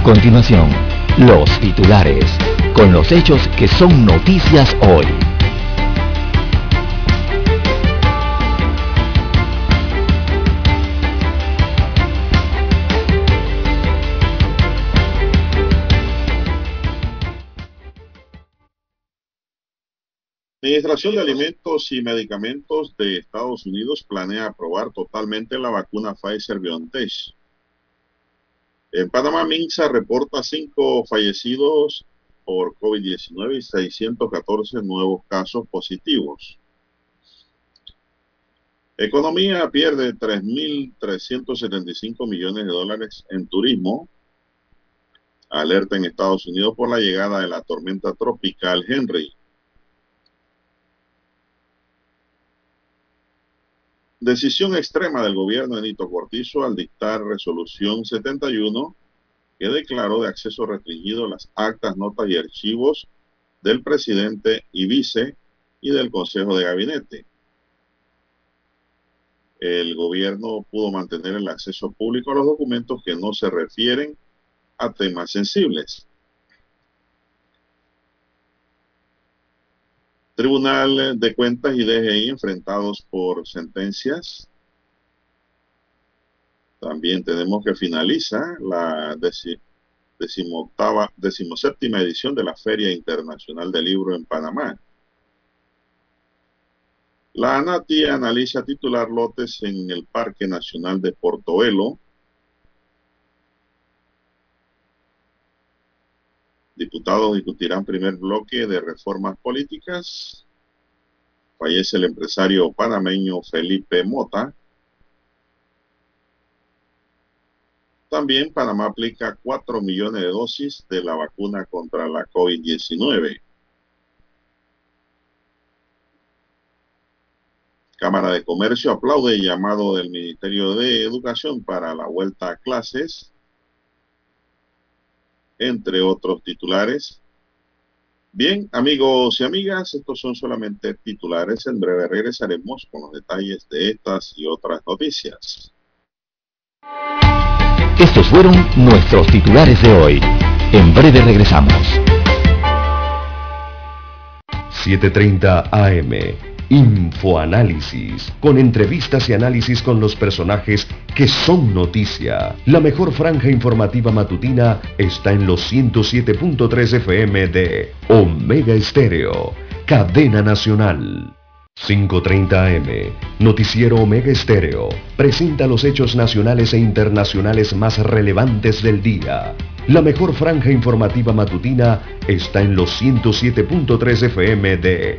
A continuación, los titulares, con los hechos que son noticias hoy. La Administración de Alimentos y Medicamentos de Estados Unidos planea aprobar totalmente la vacuna Pfizer-BioNTech en Panamá, Minsa reporta cinco fallecidos por COVID-19 y 614 nuevos casos positivos. Economía pierde 3.375 millones de dólares en turismo. Alerta en Estados Unidos por la llegada de la tormenta tropical Henry. Decisión extrema del gobierno de Nito Cortizo al dictar resolución 71 que declaró de acceso restringido las actas, notas y archivos del presidente y vice y del Consejo de Gabinete. El gobierno pudo mantener el acceso público a los documentos que no se refieren a temas sensibles. Tribunal de Cuentas y DGI enfrentados por sentencias. También tenemos que finaliza la decimoctava, decimoséptima edición de la Feria Internacional del Libro en Panamá. La ANATI analiza titular lotes en el Parque Nacional de Portobelo Diputados discutirán primer bloque de reformas políticas. Fallece el empresario panameño Felipe Mota. También Panamá aplica 4 millones de dosis de la vacuna contra la COVID-19. Cámara de Comercio aplaude el llamado del Ministerio de Educación para la vuelta a clases entre otros titulares. Bien, amigos y amigas, estos son solamente titulares. En breve regresaremos con los detalles de estas y otras noticias. Estos fueron nuestros titulares de hoy. En breve regresamos. 7.30 AM Infoanálisis, con entrevistas y análisis con los personajes que son noticia. La mejor franja informativa matutina está en los 107.3 FM de Omega Estéreo, cadena nacional. 5.30 AM, Noticiero Omega Estéreo, presenta los hechos nacionales e internacionales más relevantes del día. La mejor franja informativa matutina está en los 107.3 FM de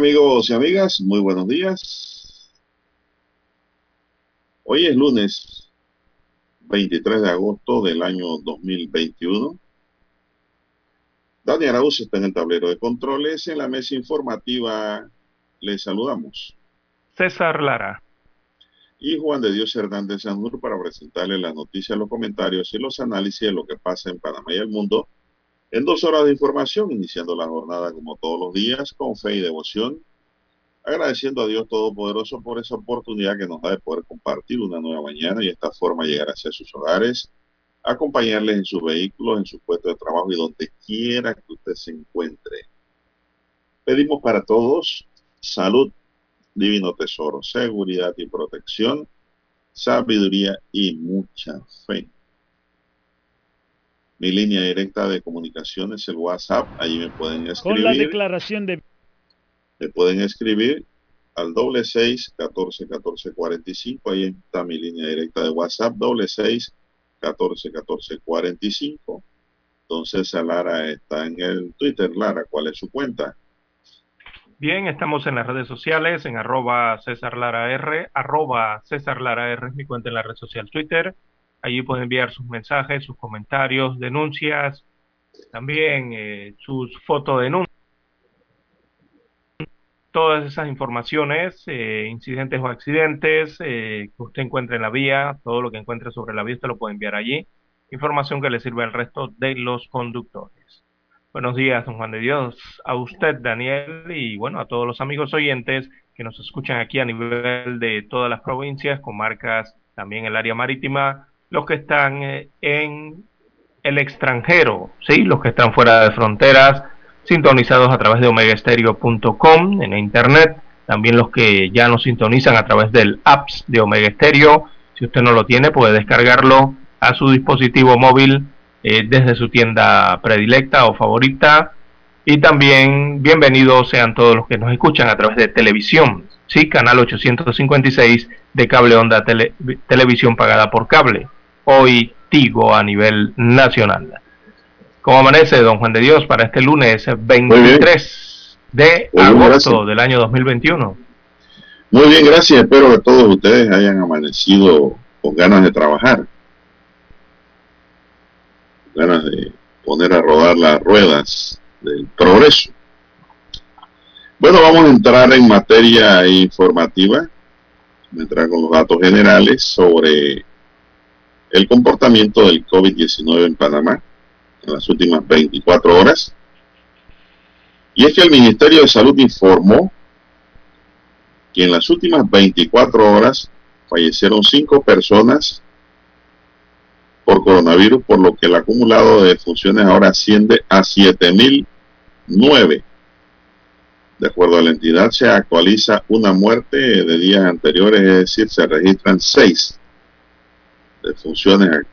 Amigos y amigas, muy buenos días. Hoy es lunes 23 de agosto del año 2021. Dani Arauz está en el tablero de controles. En la mesa informativa les saludamos. César Lara. Y Juan de Dios Hernández Sanur para presentarle las noticias, los comentarios y los análisis de lo que pasa en Panamá y el mundo en dos horas de información, iniciando la jornada como todos los días, con fe y devoción, agradeciendo a Dios Todopoderoso por esa oportunidad que nos da de poder compartir una nueva mañana y esta forma llegar hacia sus hogares, acompañarles en sus vehículos, en su puesto de trabajo y donde quiera que usted se encuentre. Pedimos para todos salud, divino tesoro, seguridad y protección, sabiduría y mucha fe Mi línea directa de comunicación es el WhatsApp. Ahí me pueden escribir. Con la declaración de... Me pueden escribir al doble seis catorce catorce cuarenta y cinco. Ahí está mi línea directa de WhatsApp. Doble seis catorce catorce cuarenta y cinco. Entonces, Lara está en el Twitter. Lara, ¿cuál es su cuenta? Bien, estamos en las redes sociales, en arroba César Lara R, arroba César Lara R es mi cuenta en la red social Twitter. Allí pueden enviar sus mensajes, sus comentarios, denuncias, también eh, sus fotodenuncias. Todas esas informaciones, eh, incidentes o accidentes eh, que usted encuentre en la vía, todo lo que encuentre sobre la vía, usted lo puede enviar allí información que le sirve al resto de los conductores. Buenos días, don Juan de Dios, a usted, Daniel, y bueno, a todos los amigos oyentes que nos escuchan aquí a nivel de todas las provincias, comarcas, también el área marítima, los que están eh, en el extranjero, ¿sí? los que están fuera de fronteras, sintonizados a través de omegaestereo.com en internet, también los que ya nos sintonizan a través del apps de Omega Stereo. Si usted no lo tiene, puede descargarlo a su dispositivo móvil eh, desde su tienda predilecta o favorita. Y también bienvenidos sean todos los que nos escuchan a través de televisión, sí, canal 856 de cable onda televisión pagada por cable. Hoy Tigo a nivel nacional. ¿Cómo amanece, don Juan de Dios, para este lunes 23 de agosto del año 2021? Muy bien, gracias. Espero que todos ustedes hayan amanecido con ganas de trabajar ganas de poner a rodar las ruedas del progreso. Bueno, vamos a entrar en materia informativa, vamos a entrar con los datos generales sobre el comportamiento del COVID-19 en Panamá en las últimas 24 horas. Y es que el Ministerio de Salud informó que en las últimas 24 horas fallecieron cinco personas por coronavirus, por lo que el acumulado de funciones ahora asciende a 7.009. De acuerdo a la entidad, se actualiza una muerte de días anteriores, es decir, se registran seis funciones.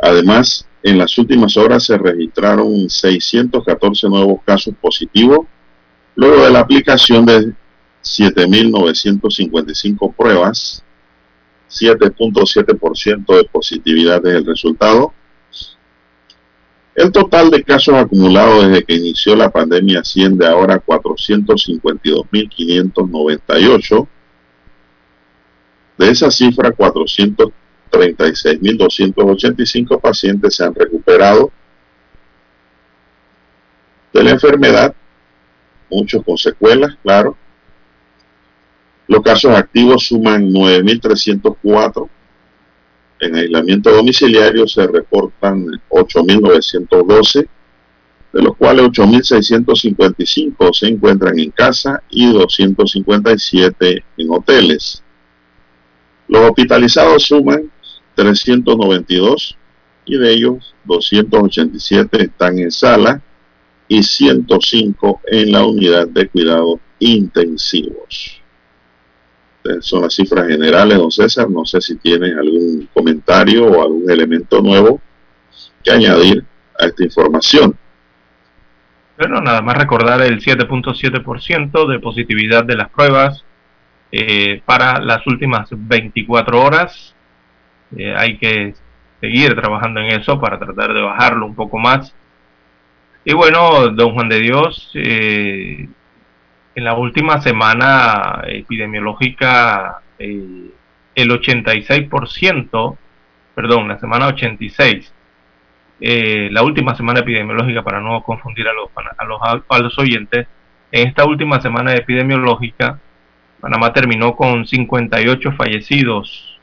Además, en las últimas horas se registraron 614 nuevos casos positivos, luego de la aplicación de 7.955 pruebas 7.7% de positividad es el resultado. El total de casos acumulados desde que inició la pandemia asciende ahora a 452.598. De esa cifra, 436.285 pacientes se han recuperado de la enfermedad, muchos con secuelas, claro, los casos activos suman 9.304. En aislamiento domiciliario se reportan 8.912, de los cuales 8.655 se encuentran en casa y 257 en hoteles. Los hospitalizados suman 392 y de ellos 287 están en sala y 105 en la unidad de cuidados intensivos son las cifras generales, don César. No sé si tienen algún comentario o algún elemento nuevo que añadir a esta información. Bueno, nada más recordar el 7.7% de positividad de las pruebas eh, para las últimas 24 horas. Eh, hay que seguir trabajando en eso para tratar de bajarlo un poco más. Y bueno, don Juan de Dios, eh, en la última semana epidemiológica eh, el 86%, perdón, la semana 86, eh, la última semana epidemiológica para no confundir a los, a los, a los oyentes, en esta última semana epidemiológica, Panamá terminó con 58 fallecidos,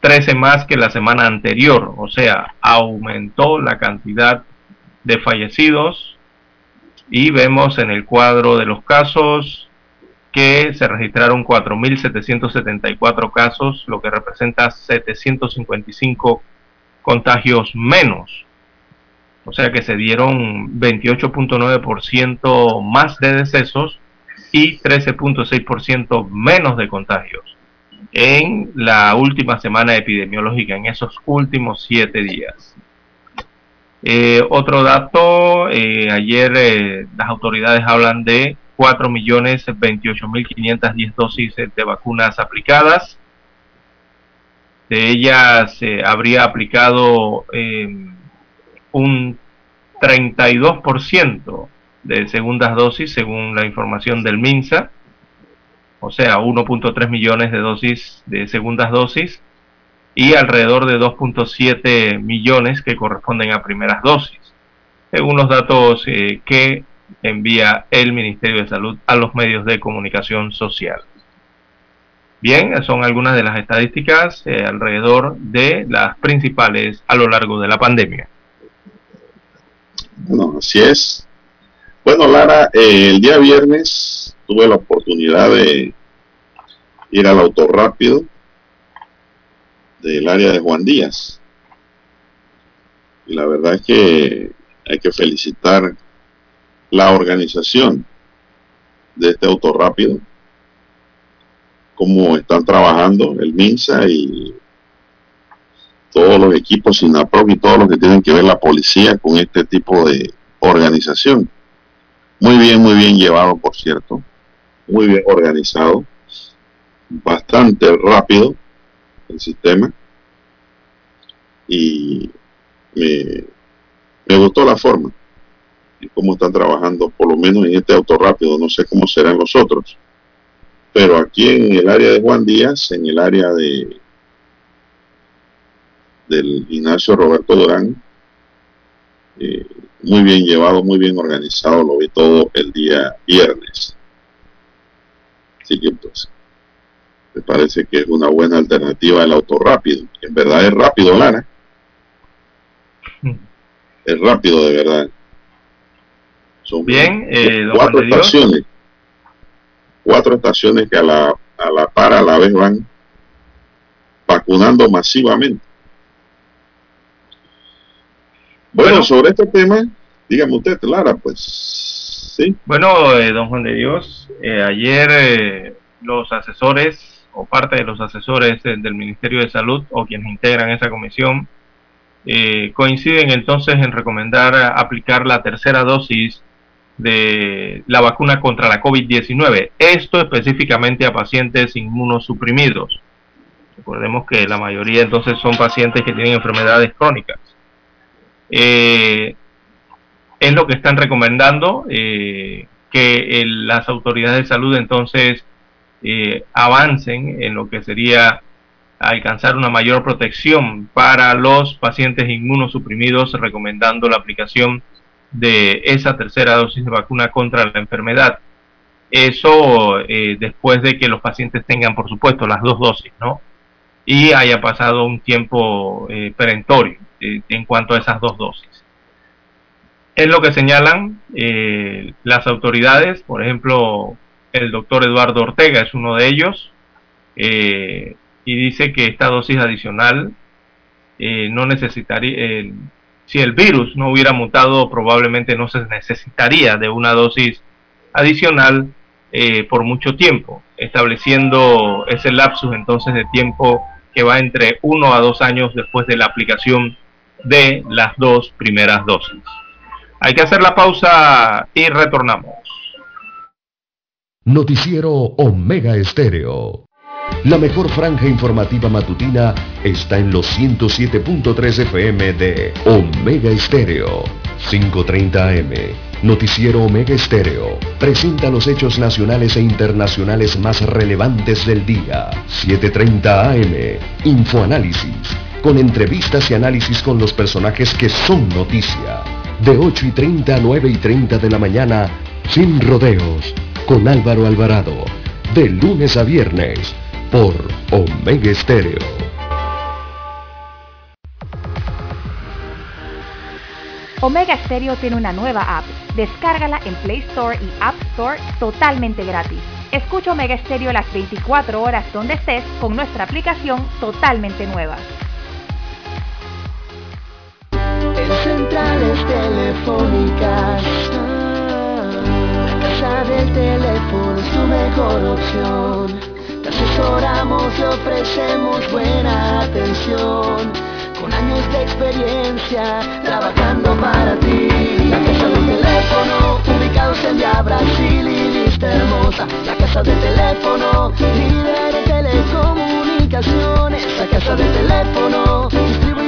13 más que la semana anterior, o sea, aumentó la cantidad de fallecidos y vemos en el cuadro de los casos que se registraron 4.774 casos, lo que representa 755 contagios menos. O sea que se dieron 28.9% más de decesos y 13.6% menos de contagios en la última semana epidemiológica, en esos últimos siete días. Eh, otro dato, eh, ayer eh, las autoridades hablan de 4.028.510 dosis de vacunas aplicadas. De ellas habría aplicado un 32% de segundas dosis según la información del MINSA, o sea, 1.3 millones de dosis de segundas dosis y alrededor de 2.7 millones que corresponden a primeras dosis, según los datos eh, que envía el Ministerio de Salud a los medios de comunicación social. Bien, son algunas de las estadísticas eh, alrededor de las principales a lo largo de la pandemia. Bueno, así es. Bueno, Lara, eh, el día viernes tuve la oportunidad de ir al autorrápido del área de Juan Díaz. Y la verdad es que hay que felicitar la organización de este autorrápido, cómo están trabajando el MINSA y todos los equipos SINAPROC y todos los que tienen que ver la policía con este tipo de organización. Muy bien, muy bien llevado, por cierto. Muy bien organizado. Bastante rápido el sistema. Y me, me gustó la forma y cómo están trabajando, por lo menos en este auto rápido. No sé cómo serán los otros. Pero aquí en el área de Juan Díaz, en el área de del gimnasio Roberto Durán, eh, muy bien llevado, muy bien organizado, lo vi todo el día viernes. Así que pues, me parece que es una buena alternativa el auto rápido. En verdad es rápido, Lara. Es rápido de verdad. Son bien, eh, cuatro estaciones. Cuatro estaciones que a la, a la par a la vez van vacunando masivamente. Bueno, sobre este tema, dígame usted, Lara, pues sí. Bueno, eh, don Juan de Dios, eh, ayer eh, los asesores o parte de los asesores del Ministerio de Salud o quienes integran esa comisión coinciden entonces en recomendar aplicar la tercera dosis de la vacuna contra la COVID-19. Esto específicamente a pacientes inmunosuprimidos. Recordemos que la mayoría entonces son pacientes que tienen enfermedades crónicas eh, es lo que están recomendando, eh, que las autoridades de salud entonces eh, avancen en lo que sería alcanzar una mayor protección para los pacientes inmunosuprimidos, recomendando la aplicación de esa tercera dosis de vacuna contra la enfermedad. Eso eh, después de que los pacientes tengan, por supuesto, las dos dosis, ¿no? Y haya pasado un tiempo perentorio. Eh, en cuanto a esas dos dosis. Es lo que señalan eh, las autoridades, por ejemplo, el doctor Eduardo Ortega es uno de ellos, eh, y dice que esta dosis adicional no necesitaría, si el virus no hubiera mutado, probablemente no se necesitaría de una dosis adicional por mucho tiempo, estableciendo ese lapsus entonces de tiempo que va entre uno a dos años después de la aplicación de las dos primeras dosis. Hay que hacer la pausa y retornamos. Noticiero Omega Estéreo. La mejor franja informativa matutina está en los 107.3 FM de Omega Estéreo. 5.30 AM. Noticiero Omega Estéreo. Presenta los hechos nacionales e internacionales más relevantes del día. 7.30 AM. Infoanálisis con entrevistas y análisis con los personajes que son noticia. De 8 y 30 a 9 y 30 de la mañana, sin rodeos, con Álvaro Alvarado. De lunes a viernes, por Omega Estéreo. Omega Stereo tiene una nueva app. Descárgala en Play Store y App Store totalmente gratis. Escucha Omega Stereo las 24 horas donde estés con nuestra aplicación totalmente nueva. Centrales telefónicas. La casa del teléfono es tu mejor opción. Te asesoramos y ofrecemos buena atención con años de experiencia, trabajando para ti. La casa del teléfono, ubicados en Via Brasil y vista hermosa. La casa del teléfono, líder en telecomunicaciones. La casa del teléfono, distribuidores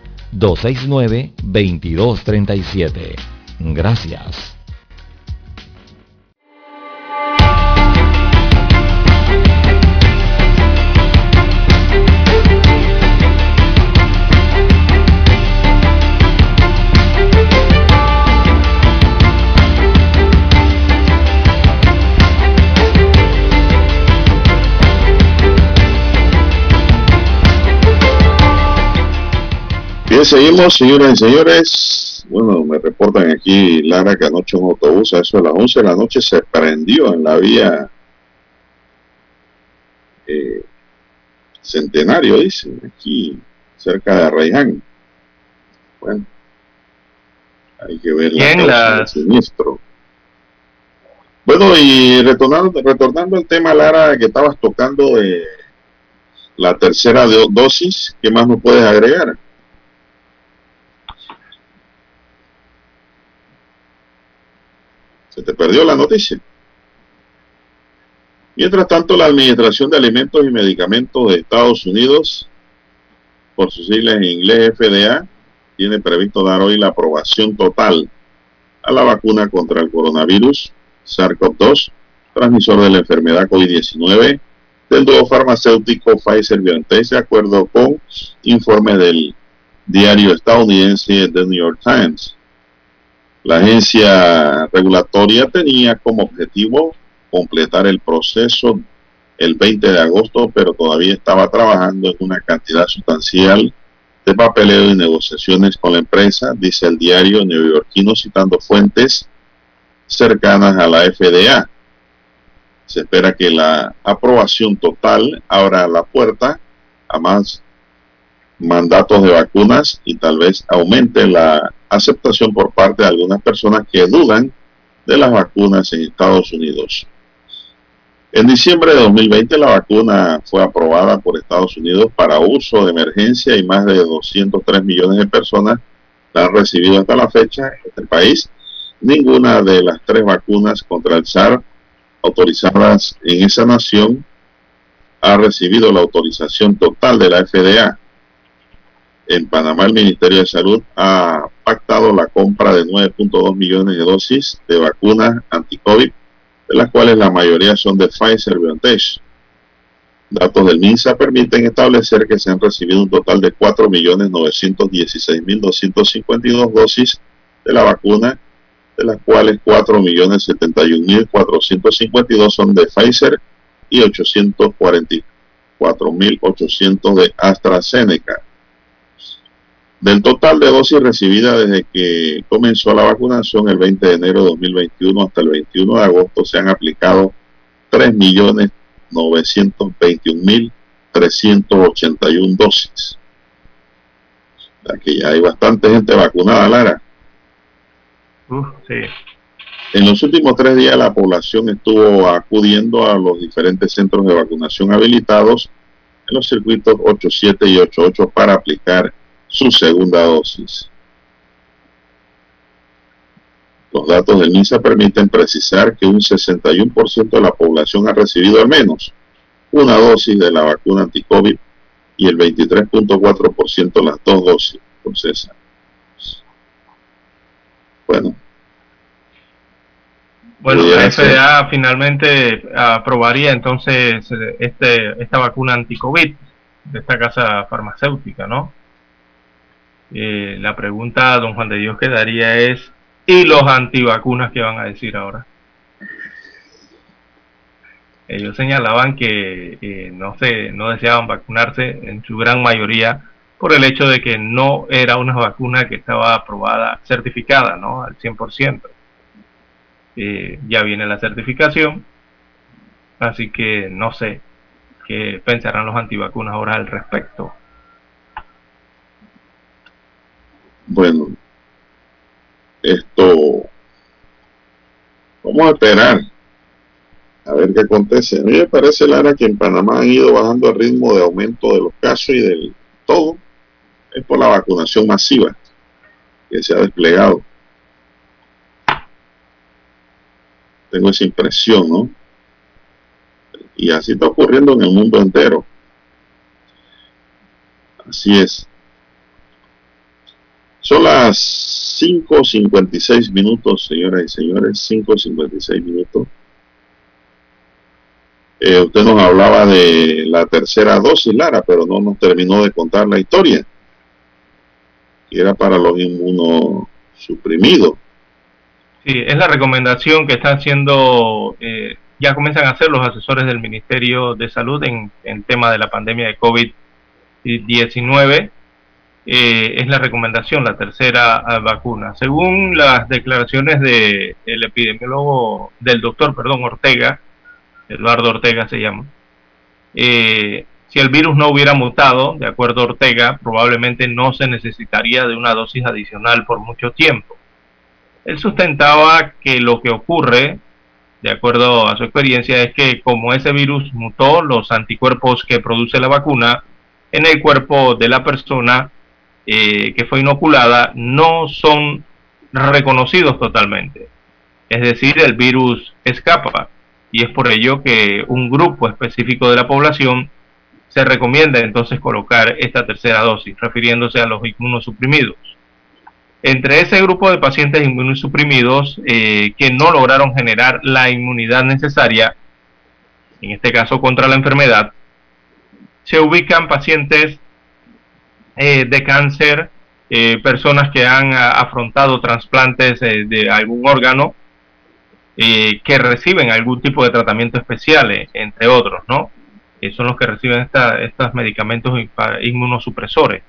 269-2237. Gracias. Bien, seguimos, señoras y señores. Bueno, me reportan aquí, Lara, que anoche un autobús a eso de las 11 de la noche se prendió en la vía eh, Centenario, dicen, aquí cerca de Arraiján. Bueno, hay que ver la del siniestro. Bueno, y retornando, retornando al tema, Lara, que estabas tocando de la tercera dosis, ¿qué más nos puedes agregar? Se te perdió la noticia. Mientras tanto, la Administración de Alimentos y Medicamentos de Estados Unidos, por sus siglas en inglés FDA, tiene previsto dar hoy la aprobación total a la vacuna contra el coronavirus SARS-CoV-2, transmisor de la enfermedad COVID-19, del dúo farmacéutico Pfizer-BioNTech, de acuerdo con informe del diario estadounidense The New York Times. La agencia regulatoria tenía como objetivo completar el proceso el 20 de agosto, pero todavía estaba trabajando en una cantidad sustancial de papeleo y negociaciones con la empresa, dice el diario neoyorquino citando fuentes cercanas a la FDA. Se espera que la aprobación total abra la puerta a más mandatos de vacunas y tal vez aumente la aceptación por parte de algunas personas que dudan de las vacunas en Estados Unidos. En diciembre de 2020 la vacuna fue aprobada por Estados Unidos para uso de emergencia y más de 203 millones de personas la han recibido hasta la fecha en este país. Ninguna de las tres vacunas contra el SARS autorizadas en esa nación ha recibido la autorización total de la FDA en Panamá el Ministerio de Salud ha pactado la compra de 9.2 millones de dosis de vacunas anti-COVID, de las cuales la mayoría son de Pfizer BioNTech. Datos del MINSA permiten establecer que se han recibido un total de 4.916.252 dosis de la vacuna, de las cuales 4.071.452 son de Pfizer y 844.800 de AstraZeneca. Del total de dosis recibidas desde que comenzó la vacunación el 20 de enero de 2021 hasta el 21 de agosto se han aplicado 3.921.381 dosis. Aquí ya hay bastante gente vacunada, Lara. En los últimos tres días la población estuvo acudiendo a los diferentes centros de vacunación habilitados en los circuitos 87 y 88 para aplicar su segunda dosis. Los datos del MISA permiten precisar que un 61% de la población ha recibido al menos una dosis de la vacuna anti-COVID y el 23.4% las dos dosis, César. Bueno. Bueno, la FDA finalmente aprobaría entonces este, esta vacuna anti-COVID de esta casa farmacéutica, ¿no? Eh, la pregunta, don Juan de Dios, que daría es, ¿y los antivacunas qué van a decir ahora? ellos señalaban que eh, no, se, no deseaban vacunarse en su gran mayoría por el hecho de que no era una vacuna que estaba aprobada, certificada, ¿no? Al 100%. Eh, ya viene la certificación, así que no sé qué pensarán los antivacunas ahora al respecto. Bueno, esto, vamos a esperar a ver qué acontece. A mí me parece, Lara, que en Panamá han ido bajando el ritmo de aumento de los casos y del todo. Es por la vacunación masiva que se ha desplegado. Tengo esa impresión, ¿no? Y así está ocurriendo en el mundo entero. Así es. Son las 5.56 minutos, señoras y señores, 5.56 minutos. Eh, usted nos hablaba de la tercera dosis, Lara, pero no nos terminó de contar la historia. Que era para los inmunosuprimidos. Sí, es la recomendación que están haciendo, eh, ya comienzan a hacer los asesores del Ministerio de Salud en, en tema de la pandemia de COVID-19. Eh, es la recomendación, la tercera vacuna. Según las declaraciones del epidemiólogo, del doctor, perdón, Ortega, Eduardo Ortega se llama, eh, si el virus no hubiera mutado, de acuerdo a Ortega, probablemente no se necesitaría de una dosis adicional por mucho tiempo. Él sustentaba que lo que ocurre, de acuerdo a su experiencia, es que como ese virus mutó, los anticuerpos que produce la vacuna en el cuerpo de la persona eh, que fue inoculada no son reconocidos totalmente. Es decir, el virus escapa y es por ello que un grupo específico de la población se recomienda entonces colocar esta tercera dosis, refiriéndose a los inmunosuprimidos. Entre ese grupo de pacientes inmunosuprimidos eh, que no lograron generar la inmunidad necesaria, en este caso contra la enfermedad, se ubican pacientes eh, de cáncer, eh, personas que han afrontado trasplantes de algún órgano, que reciben algún tipo de tratamiento especial, eh, entre otros, ¿no? son los que reciben estos medicamentos inmunosupresores,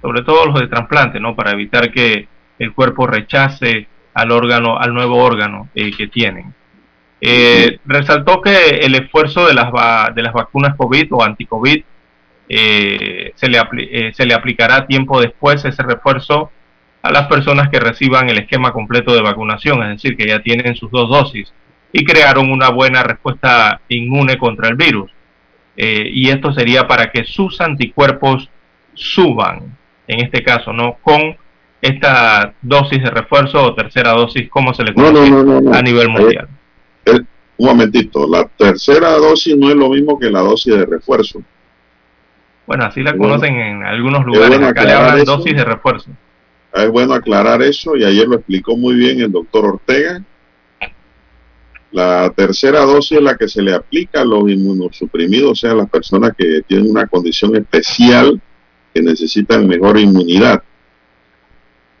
sobre todo los de trasplante, ¿no? Para evitar que el cuerpo rechace al órgano, al nuevo órgano eh, que tienen. Eh, resaltó que el esfuerzo de las, de las vacunas COVID o anti-COVID se, le se le aplicará tiempo después ese refuerzo a las personas que reciban el esquema completo de vacunación, es decir, que ya tienen sus dos dosis y crearon una buena respuesta inmune contra el virus. Eh, y esto sería para que sus anticuerpos suban, en este caso, ¿no? Con esta dosis de refuerzo o tercera dosis, como se le conoce a nivel mundial. Eh, eh, un momentito, la tercera dosis no es lo mismo que la dosis de refuerzo. Bueno, así la conocen en algunos lugares. Acá le hablan dosis de refuerzo. Es bueno aclarar eso y ayer lo explicó muy bien el doctor Ortega. La tercera dosis es la que se le aplica a los inmunosuprimidos, o sea, a las personas que tienen una condición especial que necesitan mejor inmunidad.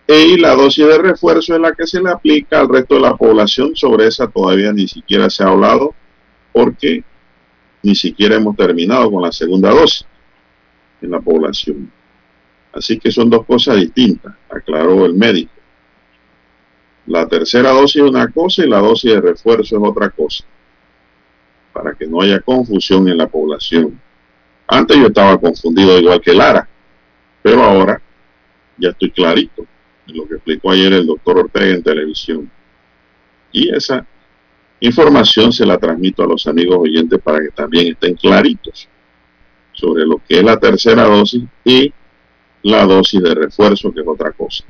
Y la dosis de refuerzo es la que se le aplica al resto de la población. Sobre esa todavía ni siquiera se ha hablado porque ni siquiera hemos terminado con la segunda dosis en la población. Así que son dos cosas distintas, aclaró el médico. La tercera dosis es una cosa y la dosis de refuerzo es otra cosa, para que no haya confusión en la población. Antes yo estaba confundido igual que Lara, pero ahora ya estoy clarito en lo que explicó ayer el doctor Ortega en televisión. Y esa información se la transmito a los amigos oyentes para que también estén claritos sobre lo que es la tercera dosis y la dosis de refuerzo, que es otra cosa.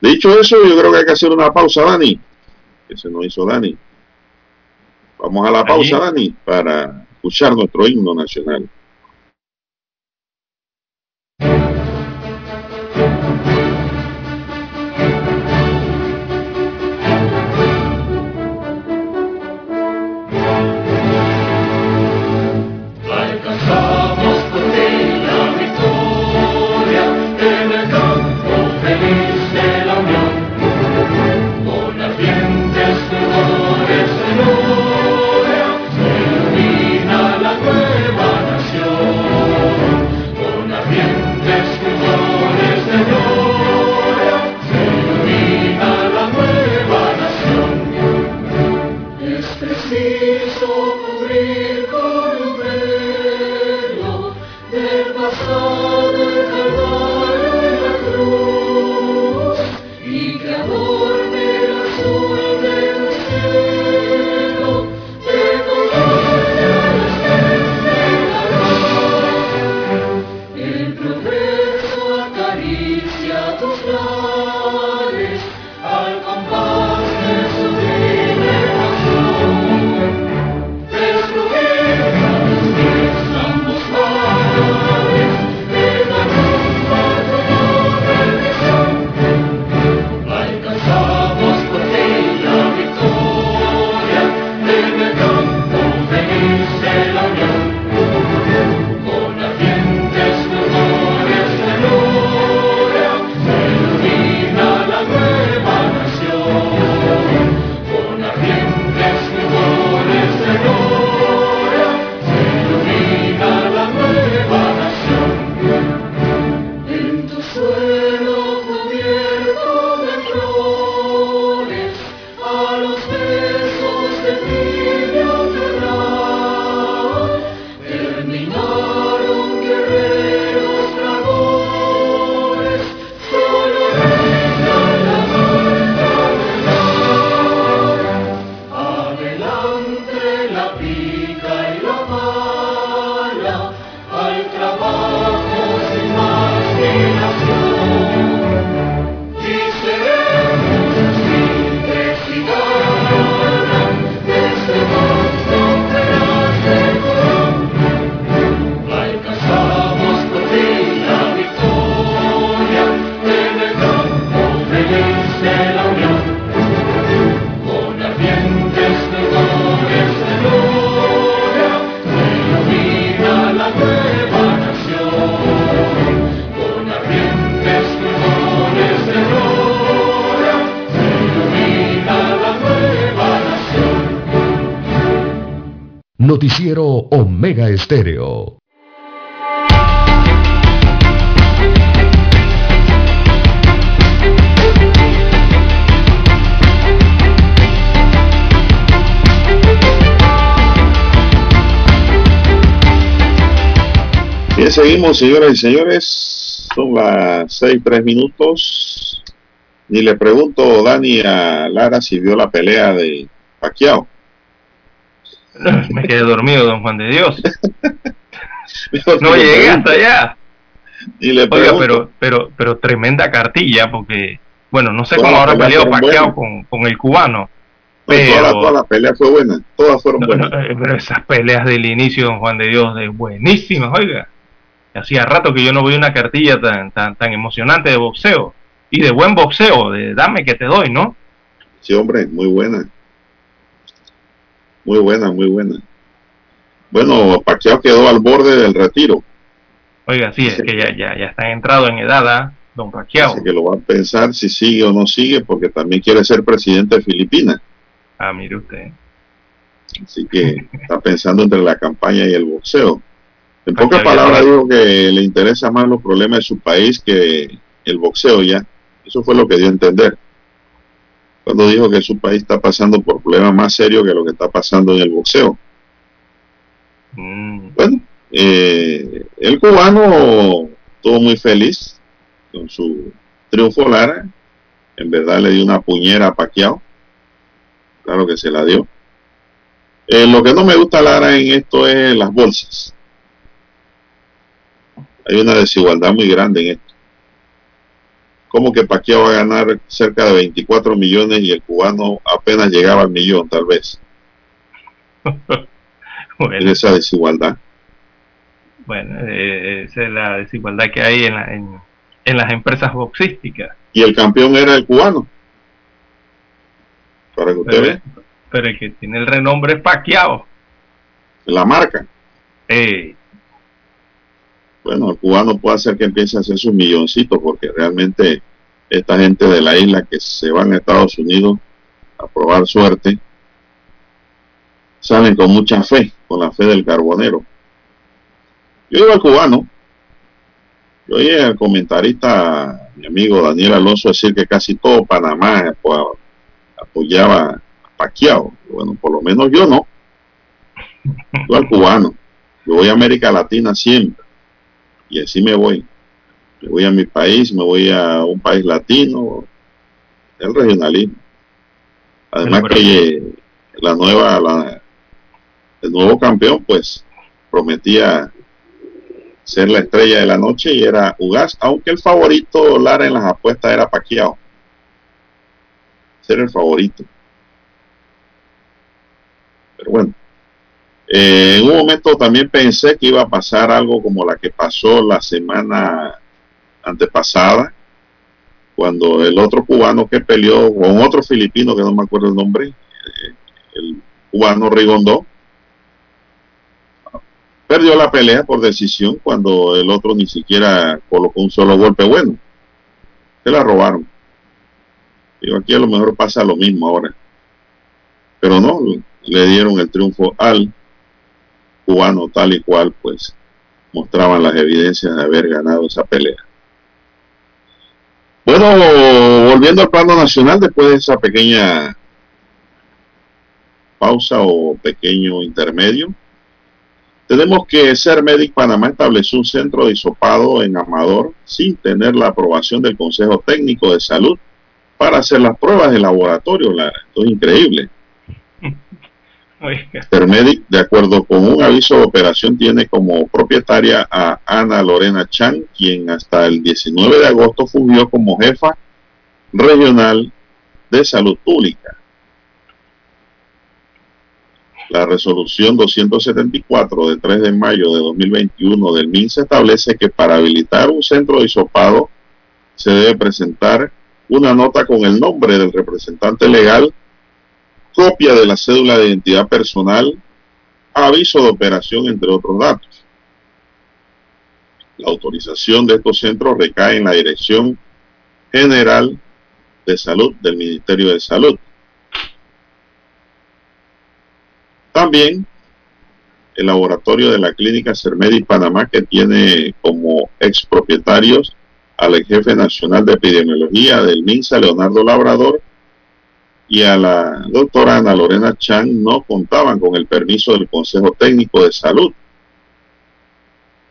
Dicho eso, yo creo que hay que hacer una pausa, Dani, que se nos hizo Dani. Vamos a la pausa, Dani, para escuchar nuestro himno nacional. Señoras y señores. Son las seis, tres minutos. Ni le pregunto, Dani, a Lara si vio la pelea de Paquiao. Me quedé dormido, don Juan de Dios. no llegué hasta allá. Y le Oiga, pero, pero, pero tremenda cartilla, porque, bueno, no sé cómo habrá peleado Paquiao con, con el cubano. Pero, toda, la, toda, la, pelea fue buena, todas fueron no, buenas. No, pero esas peleas del inicio, don Juan de Dios, de buenísimas, oiga. Hacía rato que yo no veía una cartilla tan, tan, tan emocionante de boxeo. Y de buen boxeo, de dame que te doy, ¿no? Sí, hombre, muy buena. Muy buena, muy buena. Bueno, Pacquiao quedó al borde del retiro. Oiga, sí, es que ya, ya, ya está entrado en edad, ¿ah? don Pacquiao. Así que lo va a pensar si sigue o no sigue, porque también quiere ser presidente de Filipinas. Ah, mire usted. Así que está pensando entre la campaña y el boxeo. En pocas palabras dijo que le interesa más los problemas de su país que el boxeo ya. Eso fue lo que dio a entender. Cuando dijo que su país está pasando por problemas más serios que lo que está pasando en el boxeo. Mm. Bueno, eh, el cubano estuvo muy feliz con su triunfo Lara. En verdad le dio una puñera a Paquiao. Claro que se la dio. Eh, lo que no me gusta Lara en esto es las bolsas hay una desigualdad muy grande en esto. ¿Cómo que Paquiao va a ganar cerca de 24 millones y el cubano apenas llegaba al millón, tal vez? bueno, en esa desigualdad. Bueno, eh, esa es la desigualdad que hay en, la, en, en, las empresas boxísticas. Y el campeón era el cubano. Para que usted pero, vea. pero el que tiene el renombre es Paquiao. La marca. Eh, bueno, el cubano puede hacer que empiece a hacer sus milloncitos, porque realmente esta gente de la isla que se van a Estados Unidos a probar suerte, salen con mucha fe, con la fe del carbonero. Yo digo al cubano, yo oí al comentarista, mi amigo Daniel Alonso, decir que casi todo Panamá apoyaba a Paquiao. Bueno, por lo menos yo no. Yo al cubano. Yo voy a América Latina siempre y así me voy. Me voy a mi país, me voy a un país latino, el regionalismo. Además bueno, que la nueva, la, el nuevo campeón, pues prometía ser la estrella de la noche y era Ugas, aunque el favorito Lara en las apuestas era Paquiao. Ser el favorito. Pero bueno, eh, en un momento también pensé que iba a pasar algo como la que pasó la semana antepasada, cuando el otro cubano que peleó con otro filipino, que no me acuerdo el nombre, eh, el cubano Rigondó, perdió la pelea por decisión cuando el otro ni siquiera colocó un solo golpe bueno. Se la robaron. Digo, aquí a lo mejor pasa lo mismo ahora. Pero no, le dieron el triunfo al cubano tal y cual pues mostraban las evidencias de haber ganado esa pelea. Bueno, volviendo al plano nacional, después de esa pequeña pausa o pequeño intermedio, tenemos que Ser Medic Panamá estableció un centro de hisopado en Amador sin tener la aprobación del Consejo Técnico de Salud para hacer las pruebas de laboratorio. Esto es increíble. Termedic, de acuerdo con un aviso de operación, tiene como propietaria a Ana Lorena Chan, quien hasta el 19 de agosto fungió como jefa regional de salud pública. La resolución 274 de 3 de mayo de 2021 del MINSA establece que para habilitar un centro de hisopado se debe presentar una nota con el nombre del representante legal copia de la cédula de identidad personal, aviso de operación, entre otros datos. La autorización de estos centros recae en la Dirección General de Salud del Ministerio de Salud. También el laboratorio de la clínica Cermedi Panamá, que tiene como expropietarios al jefe nacional de epidemiología del MINSA, Leonardo Labrador, y a la doctora Ana Lorena Chang, no contaban con el permiso del Consejo Técnico de Salud.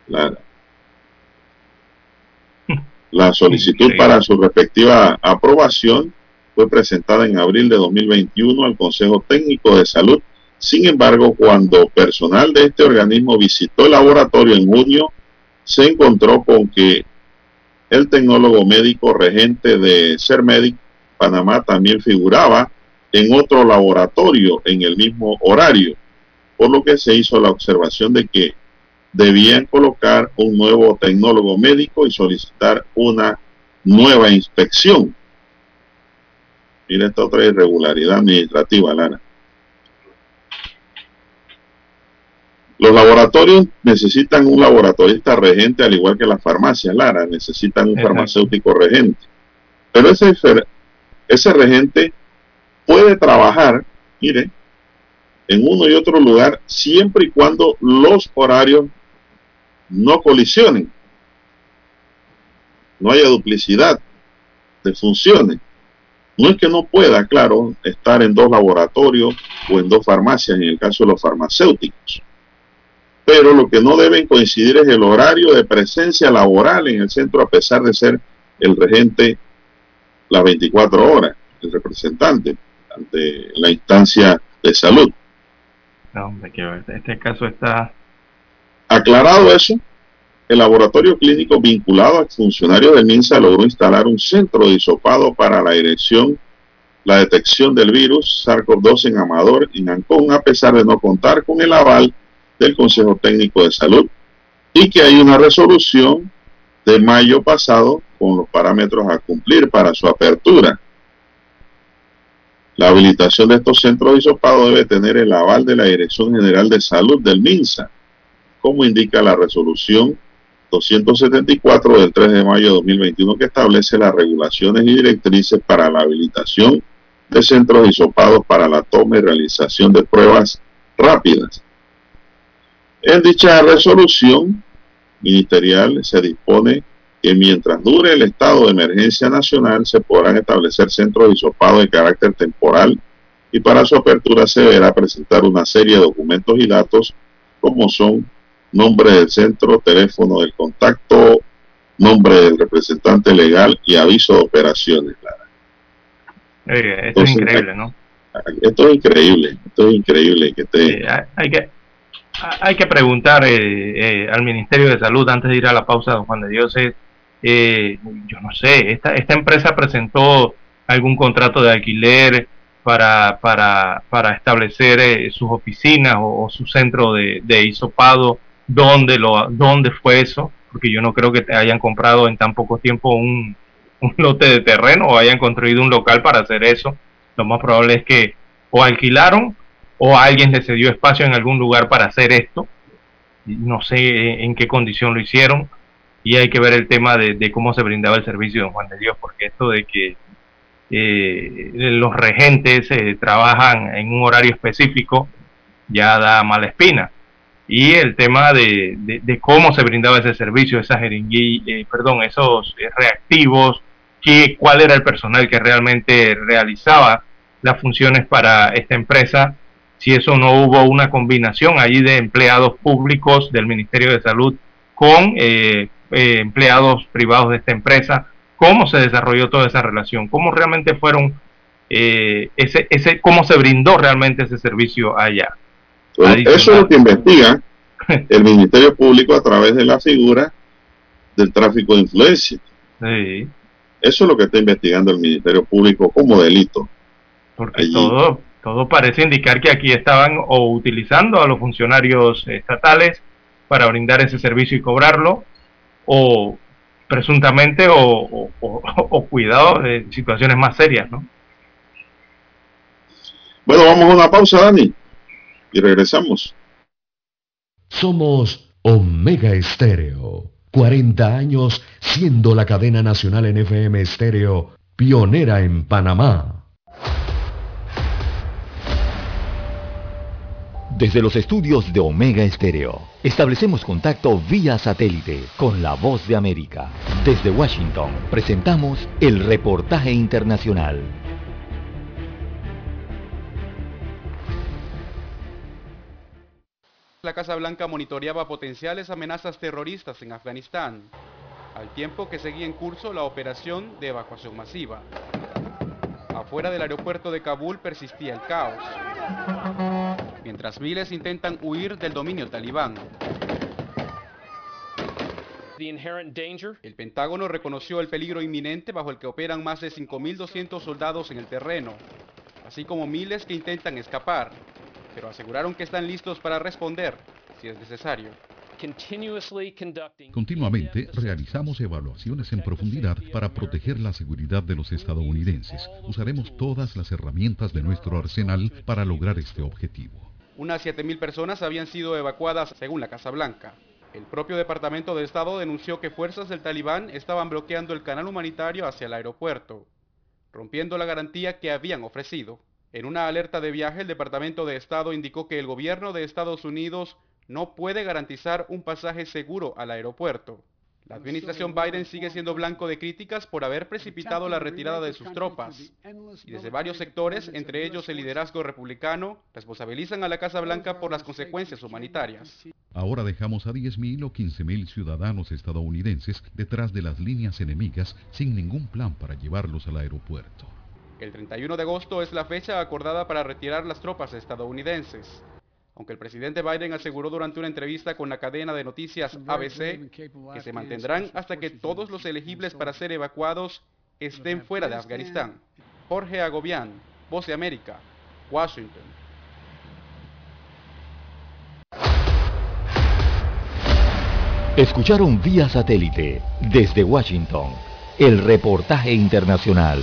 La, la solicitud para su respectiva aprobación fue presentada en abril de 2021 al Consejo Técnico de Salud sin embargo, cuando personal de este organismo visitó el laboratorio en junio, se encontró con que el tecnólogo médico regente de CERMEDIC Panamá también figuraba en otro laboratorio en el mismo horario, por lo que se hizo la observación de que debían colocar un nuevo tecnólogo médico y solicitar una nueva inspección. Mira esta otra irregularidad administrativa, Lara. Los laboratorios necesitan un laboratorista regente, al igual que las farmacias, Lara, necesitan un farmacéutico regente. Pero ese, ese regente puede trabajar, mire, en uno y otro lugar, siempre y cuando los horarios no colisionen. No haya duplicidad de funciones. No es que no pueda, claro, estar en dos laboratorios o en dos farmacias, en el caso de los farmacéuticos pero lo que no deben coincidir es el horario de presencia laboral en el centro a pesar de ser el regente las 24 horas, el representante ante la instancia de salud. No, hombre, que este caso está... Aclarado eso, el laboratorio clínico vinculado al funcionario del MINSA logró instalar un centro de hisopado para la dirección, la detección del virus SARS-CoV-2 en Amador, en Ancón, a pesar de no contar con el aval del Consejo Técnico de Salud y que hay una resolución de mayo pasado con los parámetros a cumplir para su apertura. La habilitación de estos centros de hisopado debe tener el aval de la Dirección General de Salud del MINSA, como indica la resolución 274 del 3 de mayo de 2021 que establece las regulaciones y directrices para la habilitación de centros hisopados para la toma y realización de pruebas rápidas en dicha resolución ministerial se dispone que mientras dure el estado de emergencia nacional se podrán establecer centros isopados de carácter temporal y para su apertura se deberá presentar una serie de documentos y datos como son nombre del centro, teléfono del contacto, nombre del representante legal y aviso de operaciones. esto es increíble, ¿no? Esto es increíble, esto es increíble que te... hay que hay que preguntar eh, eh, al Ministerio de Salud antes de ir a la pausa, don Juan de Dios, eh, yo no sé, esta, esta empresa presentó algún contrato de alquiler para, para, para establecer sus oficinas o, su centro de, de hisopado, ¿dónde, lo, ¿dónde fue eso? Porque yo no creo que te hayan comprado en tan poco tiempo un, un lote de terreno o hayan construido un local para hacer eso. Lo más probable es que o alquilaron o alguien le cedió espacio en algún lugar para hacer esto. No sé en qué condición lo hicieron y hay que ver el tema de, cómo se brindaba el servicio de Juan de Dios, porque esto de que eh, los regentes eh, trabajan en un horario específico ya da mala espina. Y el tema de, cómo se brindaba ese servicio, esas eh, perdón, esos reactivos, que, cuál era el personal que realmente realizaba las funciones para esta empresa, si eso no hubo una combinación allí de empleados públicos del Ministerio de Salud con eh, empleados privados de esta empresa, cómo se desarrolló toda esa relación, cómo realmente fueron, eh, ese, ese, cómo se brindó realmente ese servicio allá. eso es lo que investiga el Ministerio Público a través de la figura del tráfico de influencia. Eso es lo que está investigando el Ministerio Público como delito. Porque todo, todo parece indicar que aquí estaban o utilizando a los funcionarios estatales para brindar ese servicio y cobrarlo, o presuntamente, o, cuidado de situaciones más serias, ¿no? Bueno, vamos a una pausa, Dani, y regresamos. Somos Omega Estéreo, 40 años siendo la cadena nacional en FM Estéreo, pionera en Panamá. Desde los estudios de Omega Estéreo, establecemos contacto vía satélite con la voz de América. Desde Washington, presentamos el reportaje internacional. La Casa Blanca monitoreaba potenciales amenazas terroristas en Afganistán, al tiempo que seguía en curso la operación de evacuación masiva. Afuera del aeropuerto de Kabul persistía el caos, mientras miles intentan huir del dominio talibán. El Pentágono reconoció el peligro inminente bajo el que operan más de 5.200 soldados en el terreno, así como miles que intentan escapar, pero aseguraron que están listos para responder si es necesario. Continuamente realizamos evaluaciones en profundidad para proteger la seguridad de los estadounidenses. Usaremos todas las herramientas de nuestro arsenal para lograr este objetivo. Unas 7.000 personas habían sido evacuadas según la Casa Blanca. El propio Departamento de Estado denunció que fuerzas del talibán estaban bloqueando el canal humanitario hacia el aeropuerto, rompiendo la garantía que habían ofrecido. En una alerta de viaje, el Departamento de Estado indicó que el gobierno de Estados Unidos no puede garantizar un pasaje seguro al aeropuerto. La administración Biden sigue siendo blanco de críticas por haber precipitado la retirada de sus tropas. Y desde varios sectores, entre ellos el liderazgo republicano, responsabilizan a la Casa Blanca por las consecuencias humanitarias. Ahora dejamos a 10.000 o 15.000 ciudadanos estadounidenses detrás de las líneas enemigas sin ningún plan para llevarlos al aeropuerto. El 31 de agosto es la fecha acordada para retirar las tropas estadounidenses aunque el presidente Biden aseguró durante una entrevista con la cadena de noticias ABC que se mantendrán hasta que todos los elegibles para ser evacuados estén fuera de Afganistán. Jorge Agobián, Voz de América, Washington. Escucharon vía satélite desde Washington el reportaje internacional.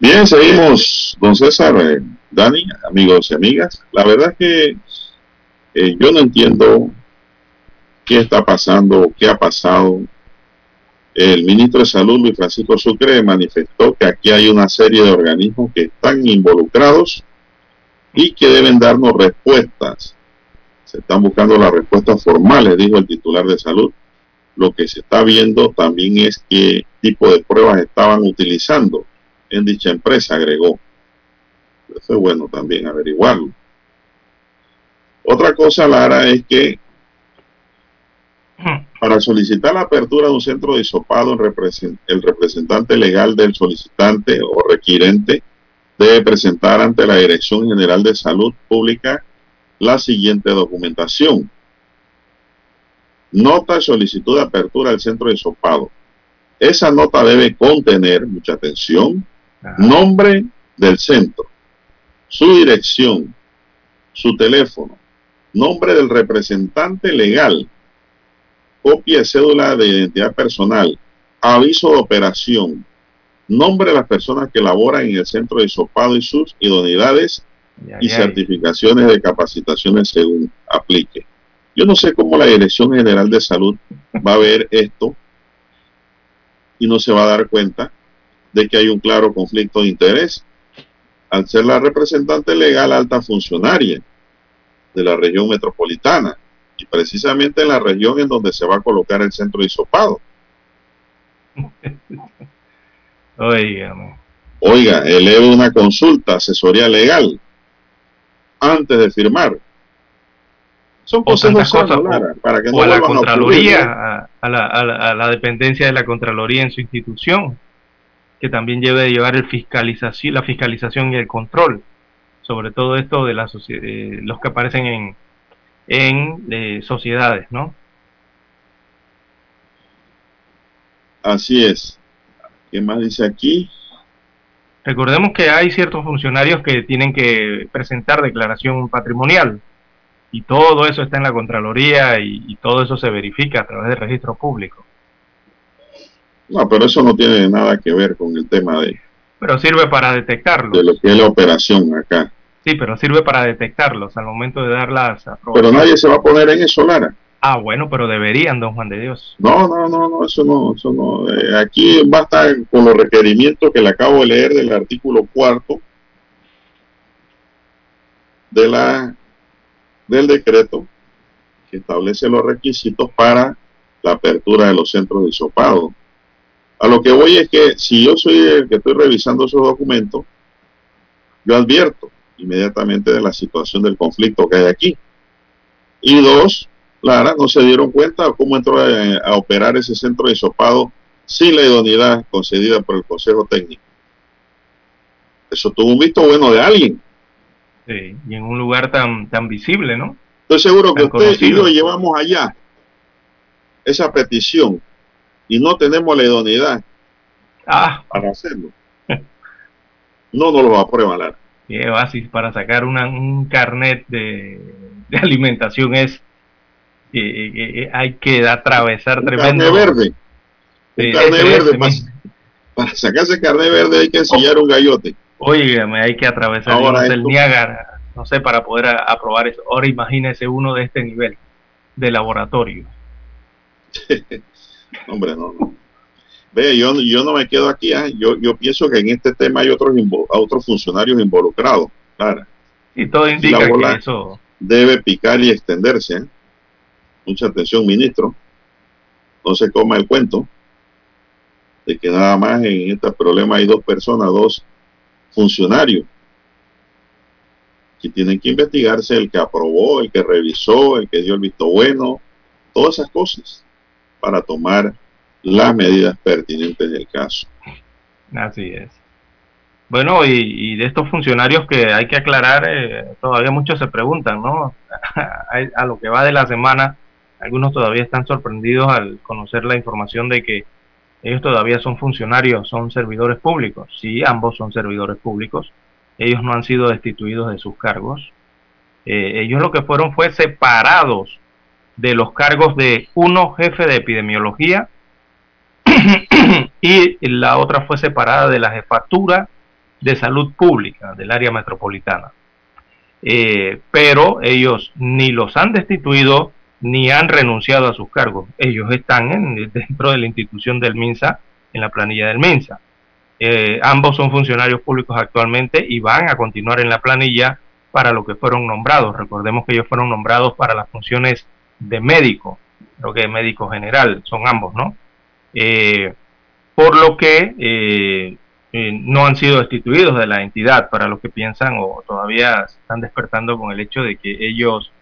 Bien, seguimos, don César, eh, Dani, amigos y amigas. La verdad es que eh, yo no entiendo qué está pasando, qué ha pasado. El ministro de Salud, Luis Francisco Sucre, manifestó que aquí hay una serie de organismos que están involucrados y que deben darnos respuestas. Se están buscando las respuestas formales, dijo el titular de salud. Lo que se está viendo también es qué tipo de pruebas estaban utilizando en dicha empresa, agregó. Eso es bueno también averiguarlo. Otra cosa, Lara, es que para solicitar la apertura de un centro de hisopado, el representante legal del solicitante o requirente debe presentar ante la Dirección General de Salud Pública la siguiente documentación. Nota de solicitud de apertura del centro de hisopado. Esa nota debe contener, mucha atención, nombre del centro, su dirección, su teléfono, nombre del representante legal, copia de cédula de identidad personal, aviso de operación, nombre de las personas que laboran en el centro de sopado y sus idoneidades y certificaciones de capacitaciones según aplique. Yo no sé cómo la Dirección General de Salud va a ver esto y no se va a dar cuenta de que hay un claro conflicto de interés al ser la representante legal alta funcionaria de la región metropolitana y precisamente en la región en donde se va a colocar el centro de hisopado. Oiga, eleve una consulta, asesoría legal, antes de firmar. Son cosas para que no a la Contraloría, a, la, a la dependencia de la Contraloría en su institución que también debe llevar el fiscalización, la fiscalización y el control sobre todo esto de las eh, los que aparecen en, en eh, sociedades, ¿no? Así es. ¿Qué más dice aquí? Recordemos que hay ciertos funcionarios que tienen que presentar declaración patrimonial y todo eso está en la Contraloría y, todo eso se verifica a través del registro público. No, pero eso no tiene nada que ver con el tema de... Pero sirve para detectarlos. De lo que es la operación acá. Sí, pero sirve para detectarlos al momento de dar las Pero nadie se va a poner en eso, Lara. Ah, bueno, pero deberían, don Juan de Dios. No, no, no, no, eso no, eso no. Eh, aquí basta con los requerimientos que le acabo de leer del artículo cuarto de la del decreto que establece los requisitos para la apertura de los centros de hisopado. A lo que voy es que si yo soy el que estoy revisando esos documentos, yo advierto inmediatamente de la situación del conflicto que hay aquí. Y dos, Lara, no se dieron cuenta de cómo entró a, operar ese centro de hisopado sin la idoneidad concedida por el Consejo Técnico. Eso tuvo un visto bueno de alguien. Sí, y en un lugar tan, tan visible, ¿no? Estoy seguro que usted y yo llevamos allá esa petición y no tenemos la idoneidad ah. para hacerlo. No nos lo aprueban, Lara. Qué para sacar un carnet de, de alimentación es hay que atravesar tremendo. Carne verde. carne verde. Para, sacarse carne verde hay que enseñar un gallote. Óigame, hay que atravesar el Niágara, no sé, para poder aprobar eso. Ahora imagínese uno de este nivel de laboratorio. Hombre, no, no. Ve, yo, yo no me quedo aquí. ¿eh? Yo, yo pienso que en este tema hay otros, otros funcionarios involucrados. Claro. Y todo indica que eso debe picar y extenderse. ¿eh? mucha atención, ministro, no se coma el cuento de que nada más en este problema hay dos personas, dos funcionarios que tienen que investigarse, el que aprobó, el que revisó, el que dio el visto bueno, todas esas cosas para tomar las medidas pertinentes del caso. Así es. Bueno, y, de estos funcionarios que hay que aclarar, eh, todavía muchos se preguntan, ¿no? a, lo que va de la semana, algunos todavía están sorprendidos al conocer la información de que ellos todavía son funcionarios, son servidores públicos. Sí, ambos son servidores públicos. Ellos no han sido destituidos de sus cargos. Eh, ellos lo que fueron fue separados de los cargos de uno jefe de epidemiología y la otra fue separada de la jefatura de salud pública del área metropolitana. Eh, pero ellos ni los han destituido ni han renunciado a sus cargos. Ellos están en, dentro de la institución del MINSA, en la planilla del MINSA. Eh, ambos son funcionarios públicos actualmente y van a continuar en la planilla para lo que fueron nombrados. Recordemos que ellos fueron nombrados para las funciones de médico, creo que médico general, son ambos, ¿no? Eh, por lo que eh, no han sido destituidos de la entidad, para los que piensan o todavía están despertando con el hecho de que ellos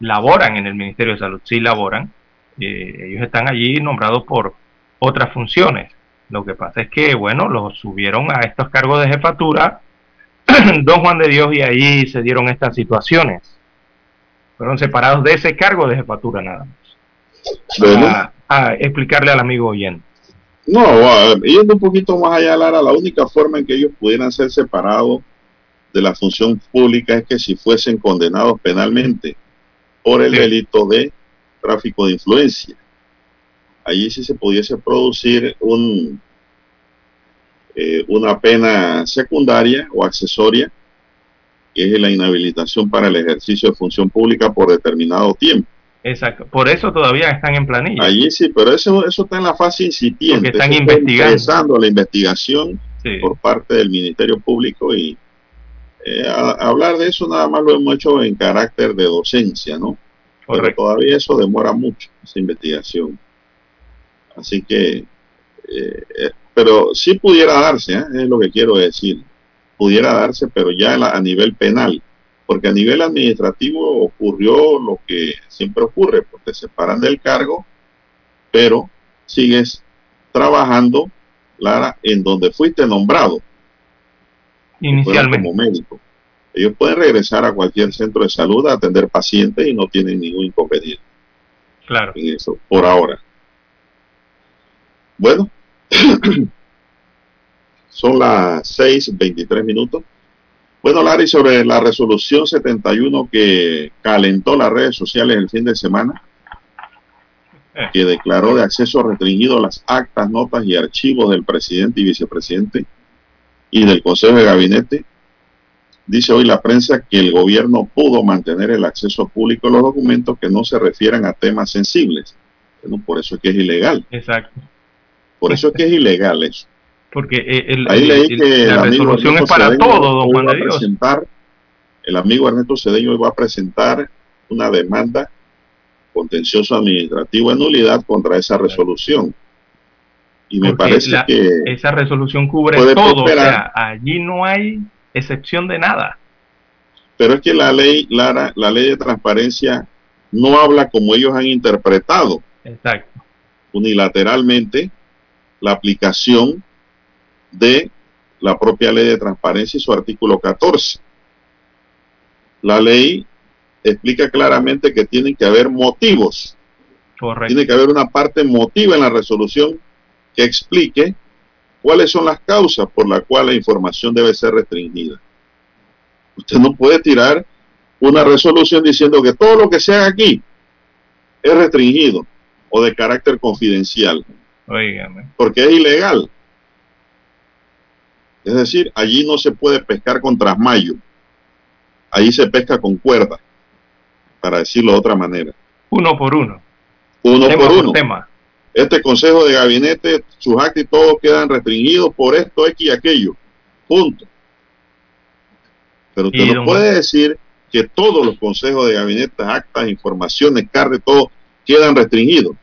laboran en el Ministerio de Salud, sí laboran, eh, ellos están allí nombrados por otras funciones. Lo que pasa es que, bueno, los subieron a estos cargos de jefatura, don Juan de Dios, y ahí se dieron estas situaciones. Fueron separados de ese cargo de jefatura nada más. A, explicarle al amigo oyente. No, yendo un poquito más allá, Lara, la única forma en que ellos pudieran ser separados de la función pública es que si fuesen condenados penalmente por el delito de tráfico de influencia. Allí sí se pudiese producir un, eh, una pena secundaria o accesoria, que es la inhabilitación para el ejercicio de función pública por determinado tiempo. Exacto, por eso todavía están en planilla. Allí sí, pero eso, eso está en la fase incipiente. están investigando. la investigación por parte del Ministerio Público y eh, hablar de eso nada más lo hemos hecho en carácter de docencia, ¿no? Pero todavía eso demora mucho, esa investigación. Así que, eh, eh, pero sí pudiera darse, es lo que quiero decir, pudiera darse, pero ya a nivel penal, porque a nivel administrativo ocurrió lo que siempre ocurre, porque te separan del cargo, pero sigues trabajando, Lara, en donde fuiste nombrado inicialmente como médico. Ellos pueden regresar a cualquier centro de salud a atender pacientes y no tienen ningún inconveniente. Claro. En eso, por ahora. Bueno, Son las 6.23 minutos. Bueno, Larry, sobre la resolución 71 que calentó las redes sociales el fin de semana, Eh. que declaró de acceso restringido las actas, notas y archivos del presidente y vicepresidente y del Consejo de Gabinete, dice hoy la prensa que el gobierno pudo mantener el acceso público a los documentos que no se refieran a temas sensibles. Bueno, por eso es que es ilegal. Exacto. Por eso es que es ilegal eso. Porque eh, el- Ahí leí el- que el la resolución es para Cedeño todo, don Juan de Dios. presentar, el amigo Ernesto Cedeño va a presentar una demanda contencioso administrativo en nulidad contra esa resolución. Y me Porque parece la- que Esa resolución cubre todo, o sea, allí no hay excepción de nada. Pero es que la ley, Lara, la ley de transparencia no habla como ellos han interpretado Exacto. unilateralmente la aplicación de la propia ley de transparencia y su artículo 14. La ley explica claramente que tienen que haber motivos, Correcto. tiene que haber una parte emotiva en la resolución que explique cuáles son las causas por las cuales la información debe ser restringida. Usted no puede tirar una resolución diciendo que todo lo que se haga aquí es restringido o de carácter confidencial, Óigame. porque es ilegal. Es decir, allí no se puede pescar con trasmayo, allí se pesca con cuerda, para decirlo de otra manera. Uno por uno. Uno tema por uno. tema. Este consejo de gabinete, sus actos y todo quedan restringidos por esto, X y aquello. Punto. Pero usted no puede decir que todos los consejos de gabinete, actas, informaciones, carne, todo quedan restringidos.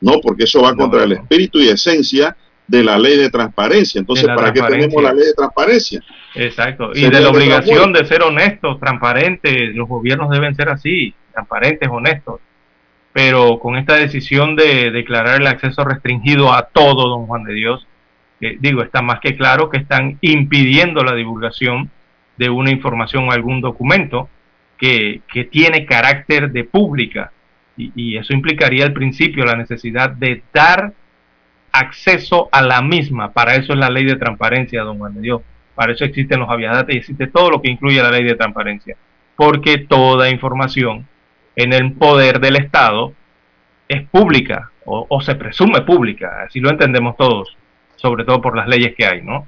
No, porque eso va No, contra el espíritu y esencia de la ley de transparencia. Entonces, ¿para qué tenemos la ley de transparencia? Exacto. Y de la obligación de ser honestos, transparentes. Los gobiernos deben ser así, transparentes, honestos. Pero con esta decisión de declarar el acceso restringido a todo, don Juan de Dios, eh, digo, está más que claro que están impidiendo la divulgación de una información o algún documento que, que tiene carácter de pública. Y, y eso implicaría al principio la necesidad de dar acceso a la misma. Para eso es la ley de transparencia, don Juan de Dios. Para eso existen los aviadates y existe todo lo que incluye la ley de transparencia. Porque toda información en el poder del Estado es pública o, se presume pública. Así lo entendemos todos, sobre todo por las leyes que hay, ¿no?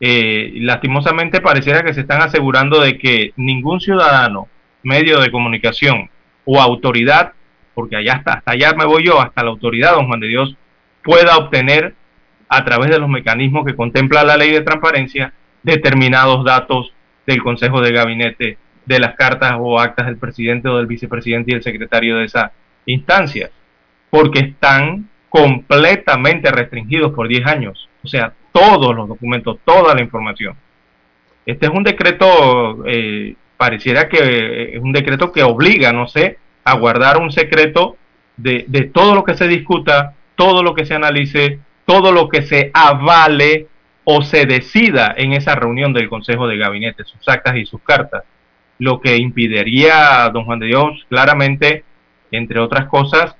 Eh, lastimosamente pareciera que se están asegurando de que ningún ciudadano, medio de comunicación o autoridad, porque allá hasta allá me voy yo, hasta la autoridad, don Juan de Dios, pueda obtener a través de los mecanismos que contempla la ley de transparencia determinados datos del Consejo de Gabinete, de las cartas o actas del presidente o del vicepresidente y el secretario de esa instancia, porque están completamente restringidos por 10 años. O sea, todos los documentos, toda la información. Este es un decreto, eh, pareciera que es un decreto que obliga, no sé, a guardar un secreto de, de todo lo que se discuta, todo lo que se analice, todo lo que se avale o se decida en esa reunión del Consejo de Gabinete, sus actas y sus cartas. Lo que impediría, don Juan de Dios, claramente, entre otras cosas,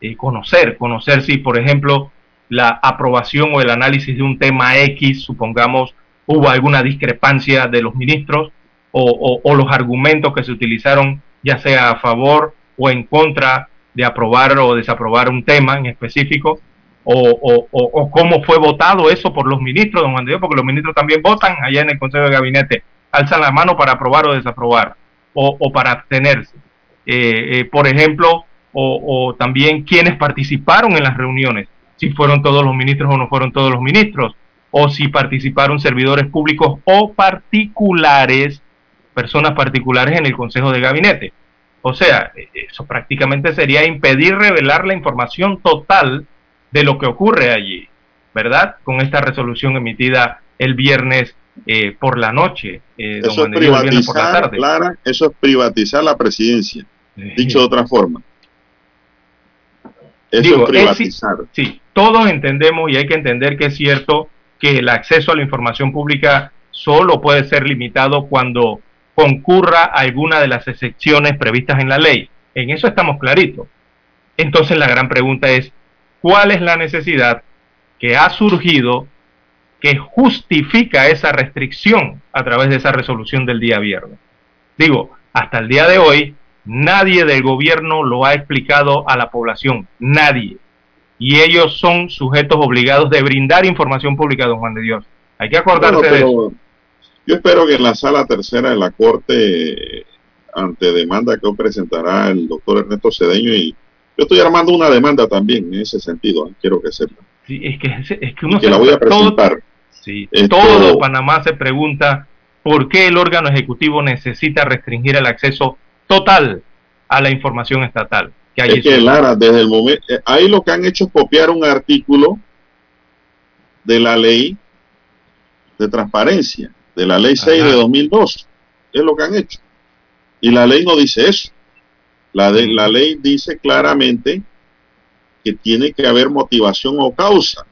eh, conocer, conocer si, por ejemplo, la aprobación o el análisis de un tema X, supongamos, hubo alguna discrepancia de los ministros o los argumentos que se utilizaron, ya sea a favor o en contra de aprobar o desaprobar un tema en específico, o, o- o- cómo fue votado eso por los ministros, don Juan de Dios, porque los ministros también votan allá en el Consejo de Gabinete, alzan la mano para aprobar o desaprobar, o, para abstenerse. Eh, eh, por ejemplo, o también quienes participaron en las reuniones, si fueron todos los ministros o no fueron todos los ministros, o si participaron servidores públicos o particulares, personas particulares en el Consejo de Gabinete. O sea, eh, eso prácticamente sería impedir revelar la información total de lo que ocurre allí, ¿verdad? Con esta resolución emitida el viernes eh, por la noche, eh, don Eso es viernes por la privatizar, tarde. Clara, eso es privatizar la presidencia, dicho de otra forma. Eso Digo, es privatizar. Sí, todos entendemos y hay que entender que es cierto que el acceso a la información pública solo puede ser limitado cuando concurra a alguna de las excepciones previstas en la ley. En eso estamos claritos. Entonces la gran pregunta es, ¿cuál es la necesidad que ha surgido que justifica esa restricción a través de esa resolución del día viernes. Digo, hasta el día de hoy, nadie del gobierno lo ha explicado a la población, nadie. Y ellos son sujetos obligados de brindar información pública, don Juan de Dios. Hay que acordarse de eso. Yo espero que en la sala tercera de la Corte, ante demanda que presentará el doctor Ernesto Cedeño, y yo estoy armando una demanda también en ese sentido, quiero que sepa. Sí, es que, es que uno que la voy a presentar. Sí, todo Panamá se pregunta por qué el órgano ejecutivo necesita restringir el acceso total a la información estatal. Que hay es que Lara, desde el momento, eh, ahí lo que han hecho es copiar un artículo de la ley de transparencia, de la ley 6 de 2002. Es lo que han hecho. Y la ley no dice eso. La, de, la ley dice claramente que tiene que haber motivación o causa.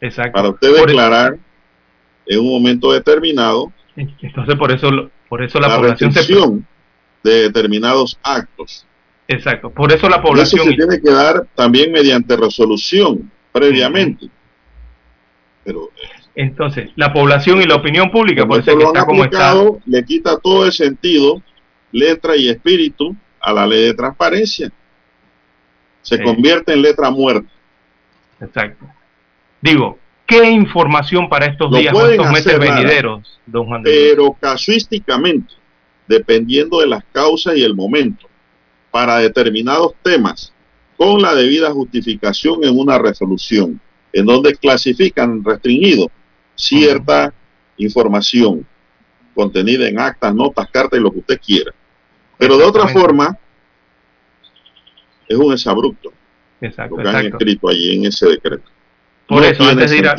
Exacto. Para usted declarar en un momento determinado. Entonces por eso por eso la, la población de determinados actos. Exacto. Por eso la población eso se tiene que dar también mediante resolución previamente. Pero entonces, la población y la opinión pública, por eso que está como está. Le quita todo el sentido, letra y espíritu a la ley de transparencia. Se convierte en letra muerta. Exacto. Digo, ¿qué información para estos días estos meses venideros, don Juan? Pero casuísticamente, dependiendo de las causas y el momento, para determinados temas, con la debida justificación en una resolución, en donde clasifican restringido cierta información contenida en actas, notas, cartas y lo que usted quiera. Pero de otra forma, es un exabrupto exacto, lo que han escrito allí en ese decreto. Por eso, antes de ir a,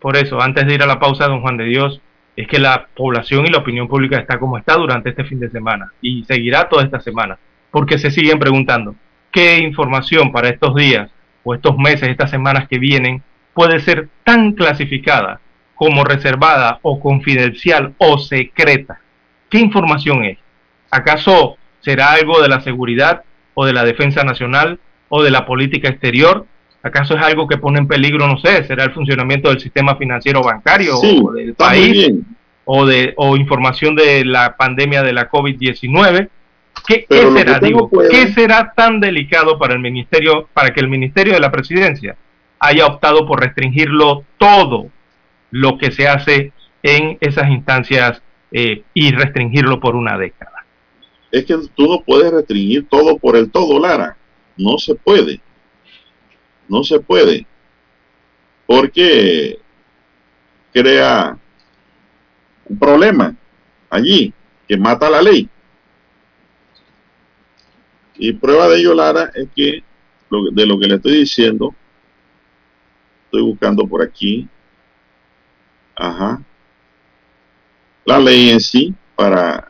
por eso, antes de ir a la pausa, don Juan de Dios, es que la población y la opinión pública está como está durante este fin de semana y seguirá toda esta semana, porque se siguen preguntando qué información para estos días o estos meses, estas semanas que vienen, puede ser tan clasificada como reservada o confidencial o secreta. ¿Qué información es? ¿Acaso será algo de la seguridad o de la defensa nacional o de la política exterior? ¿Acaso es algo que pone en peligro, no sé, será el funcionamiento del sistema financiero bancario o del país? O, de, o información de la pandemia de la COVID-19. ¿Qué, será? Digo, ¿Qué será tan delicado para el ministerio, para que el ministerio de la presidencia haya optado por restringirlo todo lo que se hace en esas instancias eh, y restringirlo por una década. Es que tú no puedes restringir todo por el todo, Lara. No se puede. No se puede. Porque crea un problema allí que mata la ley. Y prueba de ello, Lara, es que de lo que le estoy diciendo, estoy buscando por aquí, Ajá. La ley en sí para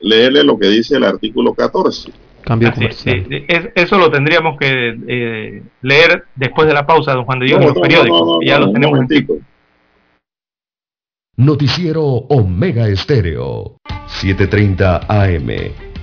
leerle lo que dice el artículo 14. Cambio comercial. eso lo tendríamos que eh, leer después de la pausa, don Juan de Dios, en los periódicos. ya lo tenemos en Noticiero Omega Estéreo, 7:30 AM.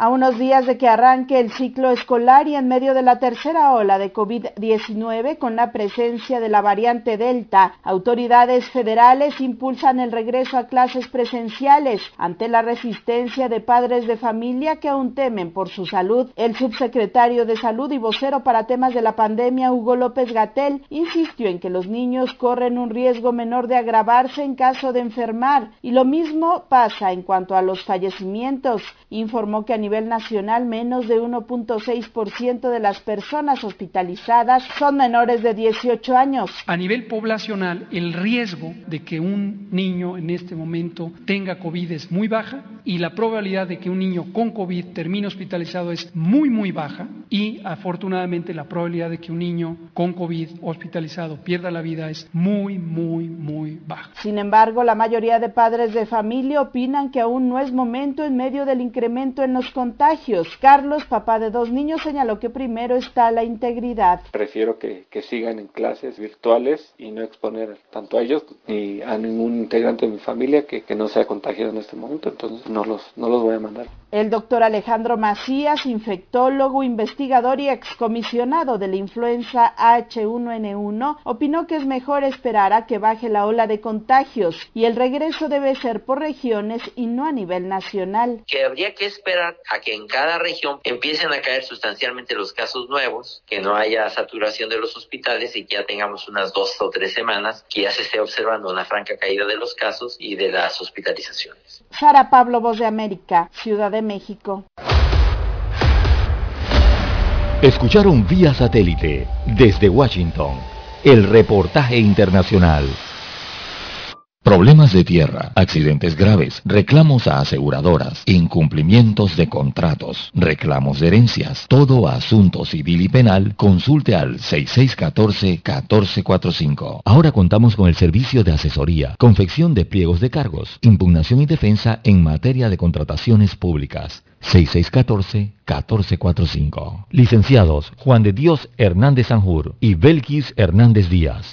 A unos días de que arranque el ciclo escolar y en medio de la tercera ola de COVID-19 con la presencia de la variante Delta, autoridades federales impulsan el regreso a clases presenciales ante la resistencia de padres de familia que aún temen por su salud. El subsecretario de Salud y vocero para temas de la pandemia, Hugo López Gatel, insistió en que los niños corren un riesgo menor de agravarse en caso de enfermar y lo mismo pasa en cuanto a los fallecimientos. Informó que a nivel nacional, menos de 1.6% de las personas hospitalizadas son menores de 18 años. A nivel poblacional, el riesgo de que un niño en este momento tenga COVID es muy baja y la probabilidad de que un niño con COVID termine hospitalizado es muy, muy baja y afortunadamente la probabilidad de que un niño con COVID hospitalizado pierda la vida es muy, muy, muy baja. Sin embargo, la mayoría de padres de familia opinan que aún no es momento en medio del incremento en los contagios. Carlos, papá de dos niños, señaló que primero está la integridad. Prefiero que, que sigan en clases virtuales y no exponer tanto a ellos ni a ningún integrante de mi familia que, que no sea contagiado en este momento. Entonces no los, no los voy a mandar. El doctor Alejandro Macías, infectólogo, investigador y excomisionado de la influenza H1N1, opinó que es mejor esperar a que baje la ola de contagios y el regreso debe ser por regiones y no a nivel nacional. Que habría que esperar a que en cada región empiecen a caer sustancialmente los casos nuevos, que no haya saturación de los hospitales y que ya tengamos unas dos o tres semanas que ya se esté observando una franca caída de los casos y de las hospitalizaciones. Sara Pablo, Voz de América, Ciudad México. Escucharon vía satélite desde Washington el reportaje internacional. Problemas de tierra, accidentes graves, reclamos a aseguradoras, incumplimientos de contratos, reclamos de herencias, todo asunto civil y penal, consulte al 6614-1445. Ahora contamos con el servicio de asesoría, confección de pliegos de cargos, impugnación y defensa en materia de contrataciones públicas. 6614-1445. Licenciados Juan de Dios Hernández Sanjur y Belkis Hernández Díaz.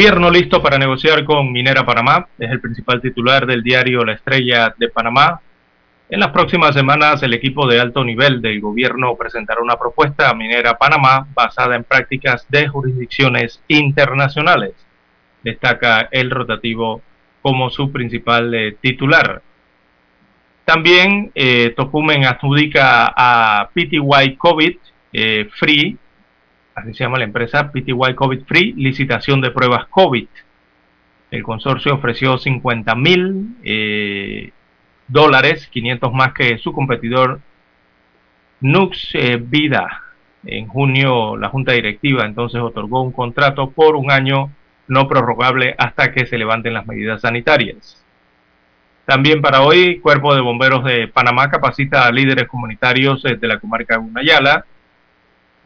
Gobierno listo para negociar con Minera Panamá, es el principal titular del diario La Estrella de Panamá. En las próximas semanas el equipo de alto nivel del gobierno presentará una propuesta a Minera Panamá basada en prácticas de jurisdicciones internacionales. Destaca el rotativo como su principal eh, titular. También eh, Tocumen adjudica a PTY COVID eh, Free así se llama la empresa PTY COVID Free, licitación de pruebas COVID. El consorcio ofreció 50 mil eh, dólares, 500 más que su competidor Nux eh, Vida. En junio la junta directiva entonces otorgó un contrato por un año no prorrogable hasta que se levanten las medidas sanitarias. También para hoy, Cuerpo de Bomberos de Panamá capacita a líderes comunitarios eh, de la comarca de Gunayala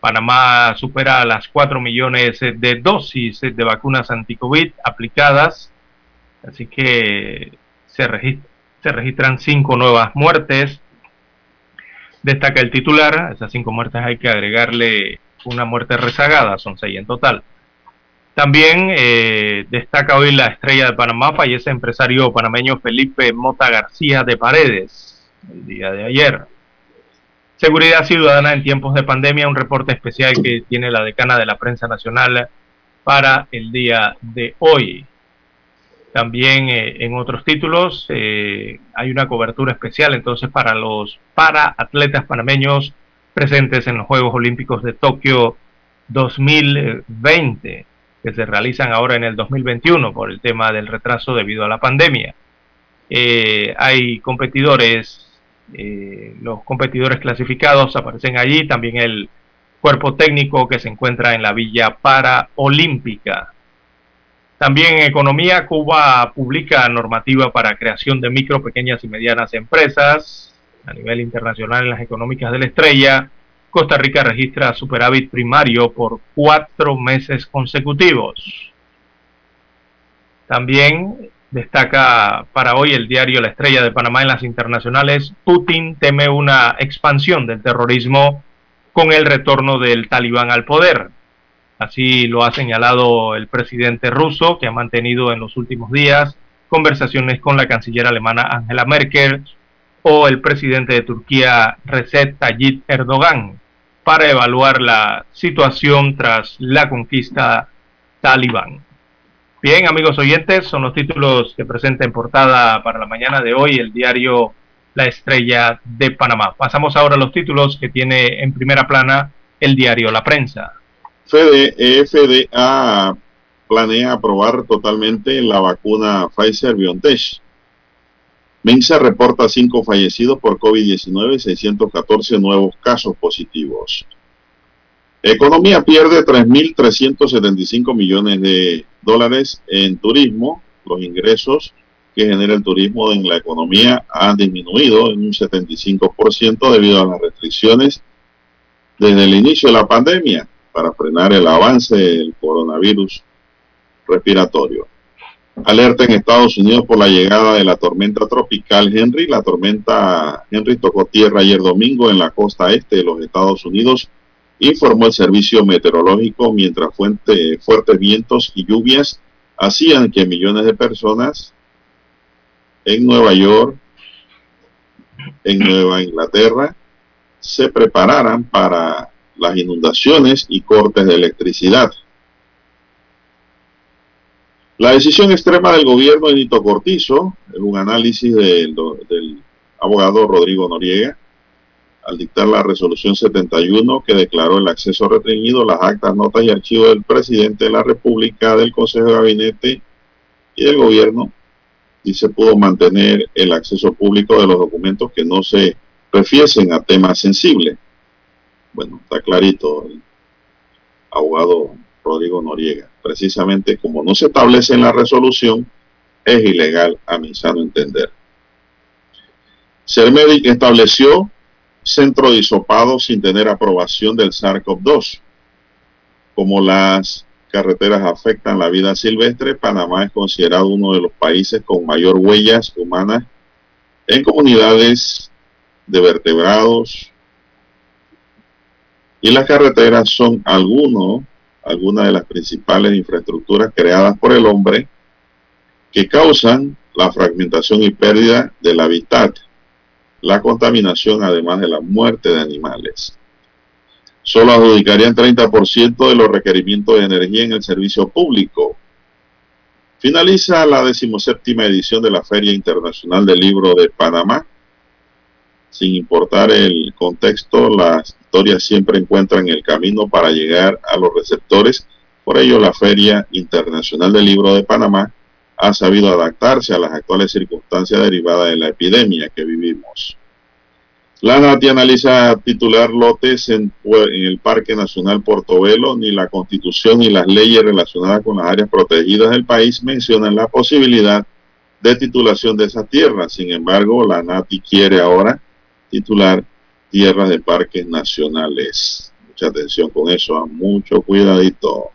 Panamá supera las 4 millones de dosis de vacunas anti-COVID aplicadas, así que se, se registran 5 nuevas muertes. Destaca el titular, esas 5 muertes hay que agregarle una muerte rezagada, son 6 en total. También eh, destaca hoy la estrella de Panamá, fallece empresario panameño Felipe Mota García de Paredes, el día de ayer. Seguridad Ciudadana en tiempos de pandemia, un reporte especial que tiene la decana de la prensa nacional para el día de hoy. También eh, en otros títulos eh, hay una cobertura especial entonces para los para atletas panameños presentes en los Juegos Olímpicos de Tokio 2020, que se realizan ahora en el 2021 por el tema del retraso debido a la pandemia. Eh, hay competidores eh, los competidores clasificados aparecen allí, también el cuerpo técnico que se encuentra en la Villa Paraolímpica. También en economía, Cuba publica normativa para creación de micro, pequeñas y medianas empresas. A nivel internacional en las económicas de la estrella, Costa Rica registra superávit primario por cuatro meses consecutivos. También destaca para hoy el diario La Estrella de Panamá en las internacionales, Putin teme una expansión del terrorismo con el retorno del talibán al poder. Así lo ha señalado el presidente ruso, que ha mantenido en los últimos días conversaciones con la canciller alemana Angela Merkel o el presidente de Turquía Recep Tayyip Erdogan para evaluar la situación tras la conquista talibán. Bien, amigos oyentes, son los títulos que presenta en portada para la mañana de hoy el diario La Estrella de Panamá. Pasamos ahora a los títulos que tiene en primera plana el diario La Prensa. FDA planea aprobar totalmente la vacuna Pfizer-BioNTech. Mensa reporta cinco fallecidos por COVID-19 y 614 nuevos casos positivos. Economía pierde 3.375 millones de dólares en turismo. Los ingresos que genera el turismo en la economía han disminuido en un 75% debido a las restricciones desde el inicio de la pandemia para frenar el avance del coronavirus respiratorio. Alerta en Estados Unidos por la llegada de la tormenta tropical Henry. La tormenta Henry tocó tierra ayer domingo en la costa este de los Estados Unidos, informó el servicio meteorológico, mientras fuertes vientos y lluvias hacían que millones de personas en Nueva York, en Nueva Inglaterra, se prepararan para las inundaciones y cortes de electricidad. La decisión extrema del gobierno de Nito Cortizo, en un análisis del, del abogado Rodrigo Noriega, al dictar la resolución 71 que declaró el acceso restringido, las actas, notas y archivos del presidente de la República, del Consejo de Gabinete y del gobierno, y se pudo mantener el acceso público de los documentos que no se refiesen a temas sensibles. Bueno, está clarito el abogado Rodrigo Noriega. Precisamente como no se establece en la resolución, es ilegal a mi sano entender. Cermedic estableció centro sin tener aprobación del SARS-CoV-2. Como las carreteras afectan la vida silvestre, Panamá es considerado uno de los países con mayor huellas humanas en comunidades de vertebrados, y las carreteras son algunos, algunas de las principales infraestructuras creadas por el hombre que causan la fragmentación y pérdida del hábitat, la contaminación además de la muerte de animales. Solo adjudicarían 30% de los requerimientos de energía en el servicio público. Finaliza la decimoséptima edición de la Feria Internacional del Libro de Panamá. Sin importar el contexto, las historias siempre encuentran el camino para llegar a los receptores. Por ello, la Feria Internacional del Libro de Panamá ha sabido adaptarse a las actuales circunstancias derivadas de la epidemia que vivimos. La NATI analiza titular lotes en, el Parque Nacional Portobelo, ni la Constitución ni las leyes relacionadas con las áreas protegidas del país mencionan la posibilidad de titulación de esas tierras. Sin embargo, la NATI quiere ahora titular tierras de parques nacionales. Mucha atención con eso, mucho cuidadito.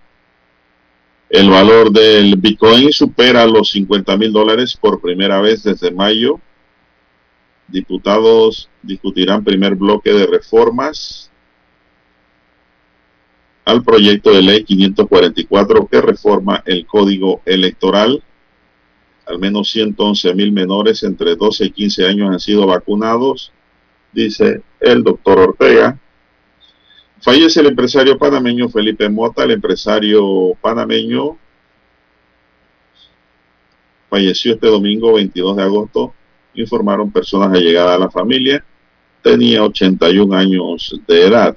El valor del Bitcoin supera los 50 mil dólares por primera vez desde mayo. Diputados discutirán primer bloque de reformas al proyecto de ley 544 que reforma el código electoral. Al menos 111 mil menores entre 12 y 15 años han sido vacunados dice el doctor Ortega. Fallece el empresario panameño Felipe Mota, el empresario panameño falleció este domingo 22 de agosto, informaron personas allegadas a la familia, tenía 81 años de edad.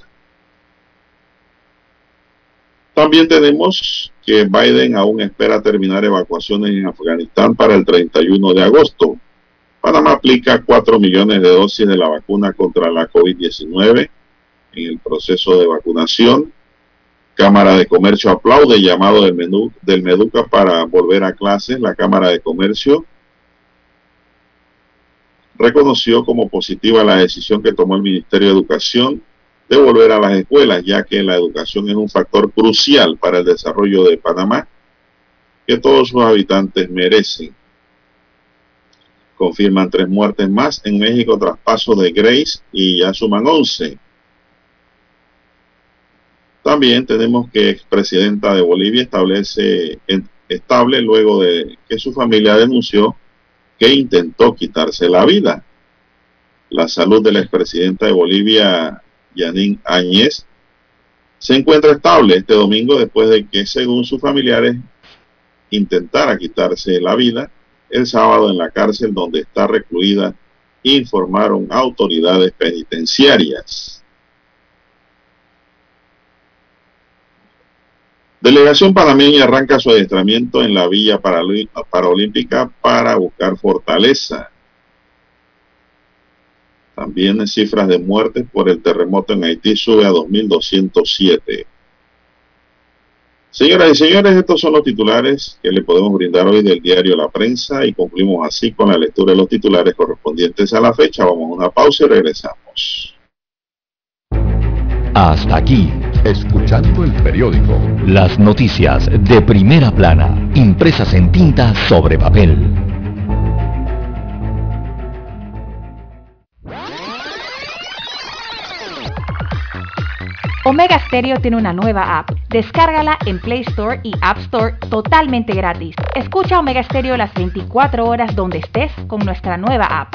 También tenemos que Biden aún espera terminar evacuaciones en Afganistán para el 31 de agosto. Panamá aplica 4 millones de dosis de la vacuna contra la COVID-19. En el proceso de vacunación. Cámara de Comercio aplaude el llamado del, menú, del Meduca para volver a clases. La Cámara de Comercio reconoció como positiva la decisión que tomó el Ministerio de Educación de volver a las escuelas, ya que la educación es un factor crucial para el desarrollo de Panamá que todos sus habitantes merecen. Confirman tres muertes más en México tras paso de Grace y ya suman 11. También tenemos que expresidenta de Bolivia establece estable luego de que su familia denunció que intentó quitarse la vida. La salud de la expresidenta de Bolivia, Yanín Áñez, se encuentra estable este domingo después de que, según sus familiares, intentara quitarse la vida el sábado en la cárcel donde está recluida, informaron autoridades penitenciarias. Delegación panameña arranca su adiestramiento en la Villa Paralímpica para buscar fortaleza. También cifras de muertes por el terremoto en Haití sube a 2.207. Señoras y señores, estos son los titulares que le podemos brindar hoy del diario La Prensa y concluimos así con la lectura de los titulares correspondientes a la fecha. Vamos a una pausa y regresamos. Hasta aquí, escuchando el periódico. Las noticias de primera plana, impresas en tinta sobre papel. Omega Stereo tiene una nueva app. Descárgala en Play Store y App Store totalmente gratis. Escucha Omega Stereo las 24 horas donde estés con nuestra nueva app.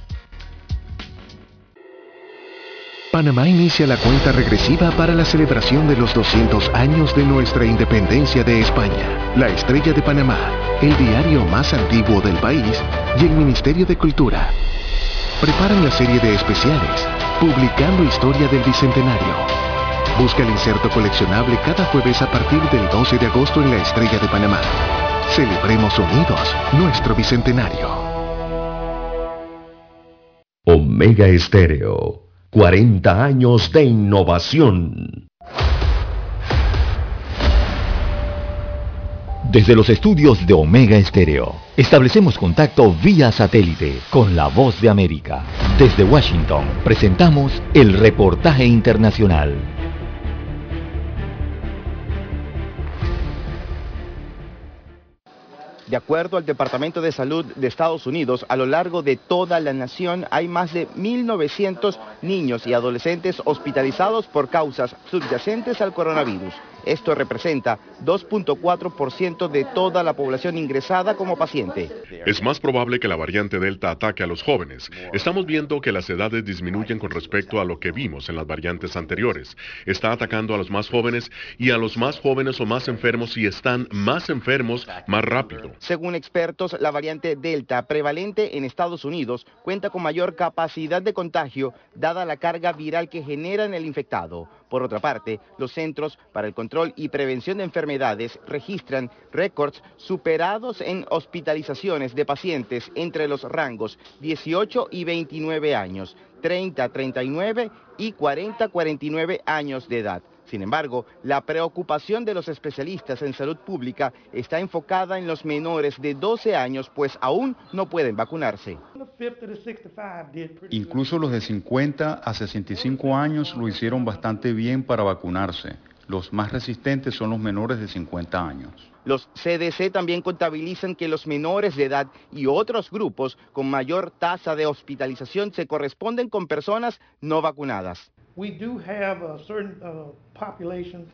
Panamá inicia la cuenta regresiva para la celebración de los 200 años de nuestra independencia de España. La Estrella de Panamá, el diario más antiguo del país y el Ministerio de Cultura preparan la serie de especiales, publicando historia del Bicentenario. Busca el inserto coleccionable cada jueves a partir del 12 de agosto en la Estrella de Panamá. Celebremos unidos nuestro Bicentenario. Omega Estéreo 40 años de innovación. Desde los estudios de Omega Estéreo, establecemos contacto vía satélite con la voz de América. Desde Washington, presentamos el reportaje internacional. De acuerdo al Departamento de Salud de Estados Unidos, a lo largo de toda la nación hay más de 1.900 niños y adolescentes hospitalizados por causas subyacentes al coronavirus. Esto representa 2.4% de toda la población ingresada como paciente. Es más probable que la variante Delta ataque a los jóvenes. Estamos viendo que las edades disminuyen con respecto a lo que vimos en las variantes anteriores. Está atacando a los más jóvenes y a los más jóvenes o más enfermos y están más enfermos más rápido. Según expertos, la variante Delta prevalente en Estados Unidos cuenta con mayor capacidad de contagio dada la carga viral que genera en el infectado. Por otra parte, los Centros para el Control y Prevención de Enfermedades registran récords superados en hospitalizaciones de pacientes entre los rangos 18 y 29 años, 30, 39 y 40, 49 años de edad. Sin embargo, la preocupación de los especialistas en salud pública está enfocada en los menores de 12 años, pues aún no pueden vacunarse. Incluso los de 50 a 65 años lo hicieron bastante bien para vacunarse. Los más resistentes son los menores de 50 años. Los CDC también contabilizan que los menores de edad y otros grupos con mayor tasa de hospitalización se corresponden con personas no vacunadas.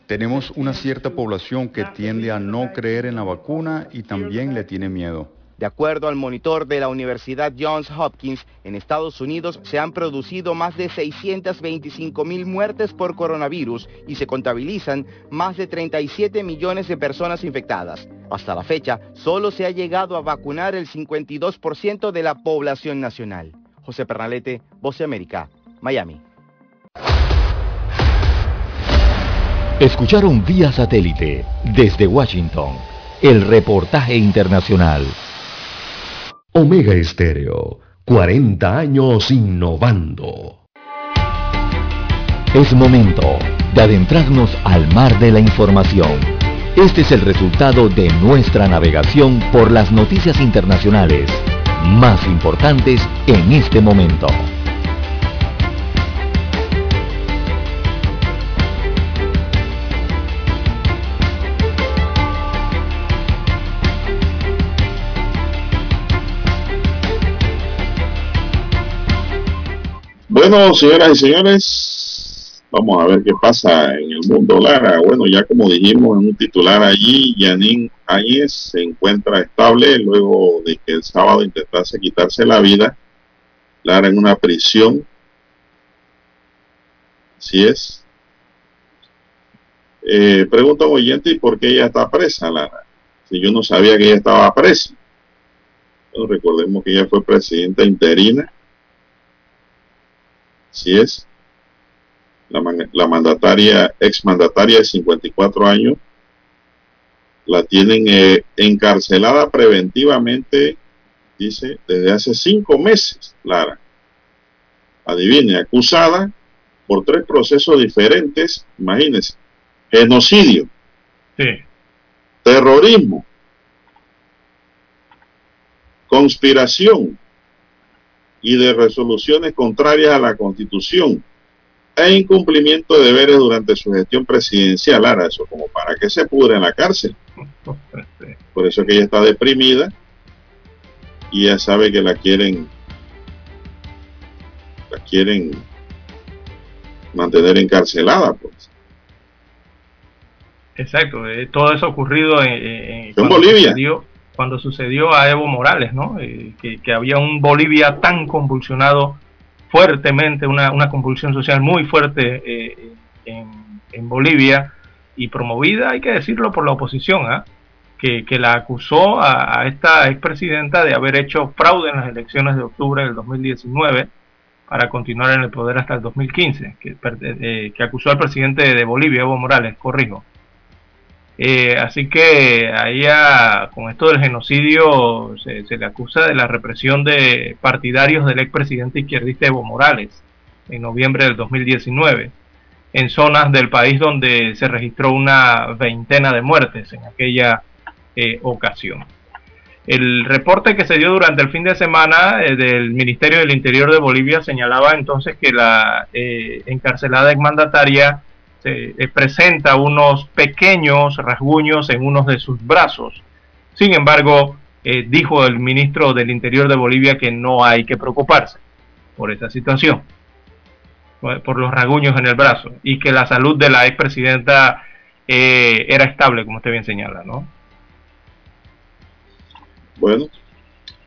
Tenemos una cierta población que tiende a no creer en la vacuna y también le tiene miedo. De acuerdo al monitor de la Universidad Johns Hopkins, en Estados Unidos se han producido más de 625 mil muertes por coronavirus y se contabilizan más de 37 millones de personas infectadas. Hasta la fecha, solo se ha llegado a vacunar el 52% de la población nacional. José Pernalete, Voz de América, Miami. Escucharon vía satélite desde Washington el reportaje internacional. Omega Estéreo, 40 años innovando. Es momento de adentrarnos al mar de la información. Este es el resultado de nuestra navegación por las noticias internacionales más importantes en este momento. Bueno, señoras y señores, vamos a ver qué pasa en el mundo, Lara. Bueno, ya como dijimos en un titular allí, Yanin Áñez se encuentra estable luego de que el sábado intentase quitarse la vida. Lara en una prisión. Así es. Eh, pregunta un oyente, ¿y por qué ella está presa, Lara? Si yo no sabía que ella estaba presa. Recordemos que ella fue presidenta interina Así es. La, la mandataria, exmandataria de 54 años, la tienen eh, encarcelada preventivamente, dice, desde hace cinco meses, Lara. Adivine, acusada por tres procesos diferentes, imagínense, genocidio, terrorismo, conspiración, y de resoluciones contrarias a la Constitución e incumplimiento de deberes durante su gestión presidencial. Ahora, eso como para que se pudre en la cárcel. Por eso que ella está deprimida y ya sabe que la quieren la quieren mantener encarcelada pues. exacto eh, todo eso ocurrido en, en Bolivia cuando sucedió a Evo Morales, ¿no? Eh, que, había un Bolivia tan convulsionado fuertemente, una, convulsión social muy fuerte eh, en, Bolivia y promovida, hay que decirlo, por la oposición, ¿ah? que, la acusó a, esta expresidenta de haber hecho fraude en las elecciones de octubre del 2019 para continuar en el poder hasta el 2015, que, eh, que acusó al presidente de Bolivia, Evo Morales, corrijo, eh, así que ahí con esto del genocidio se, le acusa de la represión de partidarios del expresidente izquierdista Evo Morales en noviembre del 2019 en zonas del país donde se registró una veintena de muertes en aquella eh, ocasión. El reporte que se dio durante el fin de semana eh, del Ministerio del Interior de Bolivia señalaba entonces que la encarcelada exmandataria eh, presenta unos pequeños rasguños en uno de sus brazos. Sin embargo, eh, dijo el ministro del Interior de Bolivia que no hay que preocuparse por esta situación, por los rasguños en el brazo, y que la salud de la expresidenta eh, era estable, como usted bien señala, ¿no? Bueno,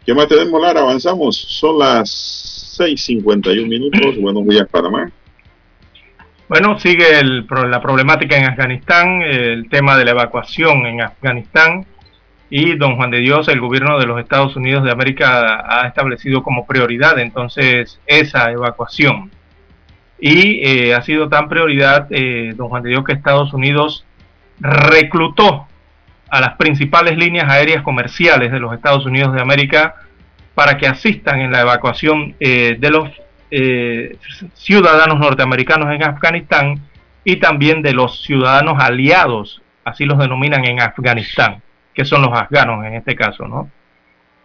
¿qué más tenemos, Lara? Avanzamos. Son las 6.51 minutos. Buenos días, Panamá. Bueno, sigue la problemática en Afganistán, el tema de la evacuación en Afganistán y don Juan de Dios, el gobierno de los Estados Unidos de América ha establecido como prioridad entonces esa evacuación. Y eh, ha sido tan prioridad, eh, don Juan de Dios, que Estados Unidos reclutó a las principales líneas aéreas comerciales de los Estados Unidos de América para que asistan en la evacuación eh, de los eh, ciudadanos norteamericanos en Afganistán y también de los ciudadanos aliados, así los denominan en Afganistán, que son los afganos en este caso, ¿no?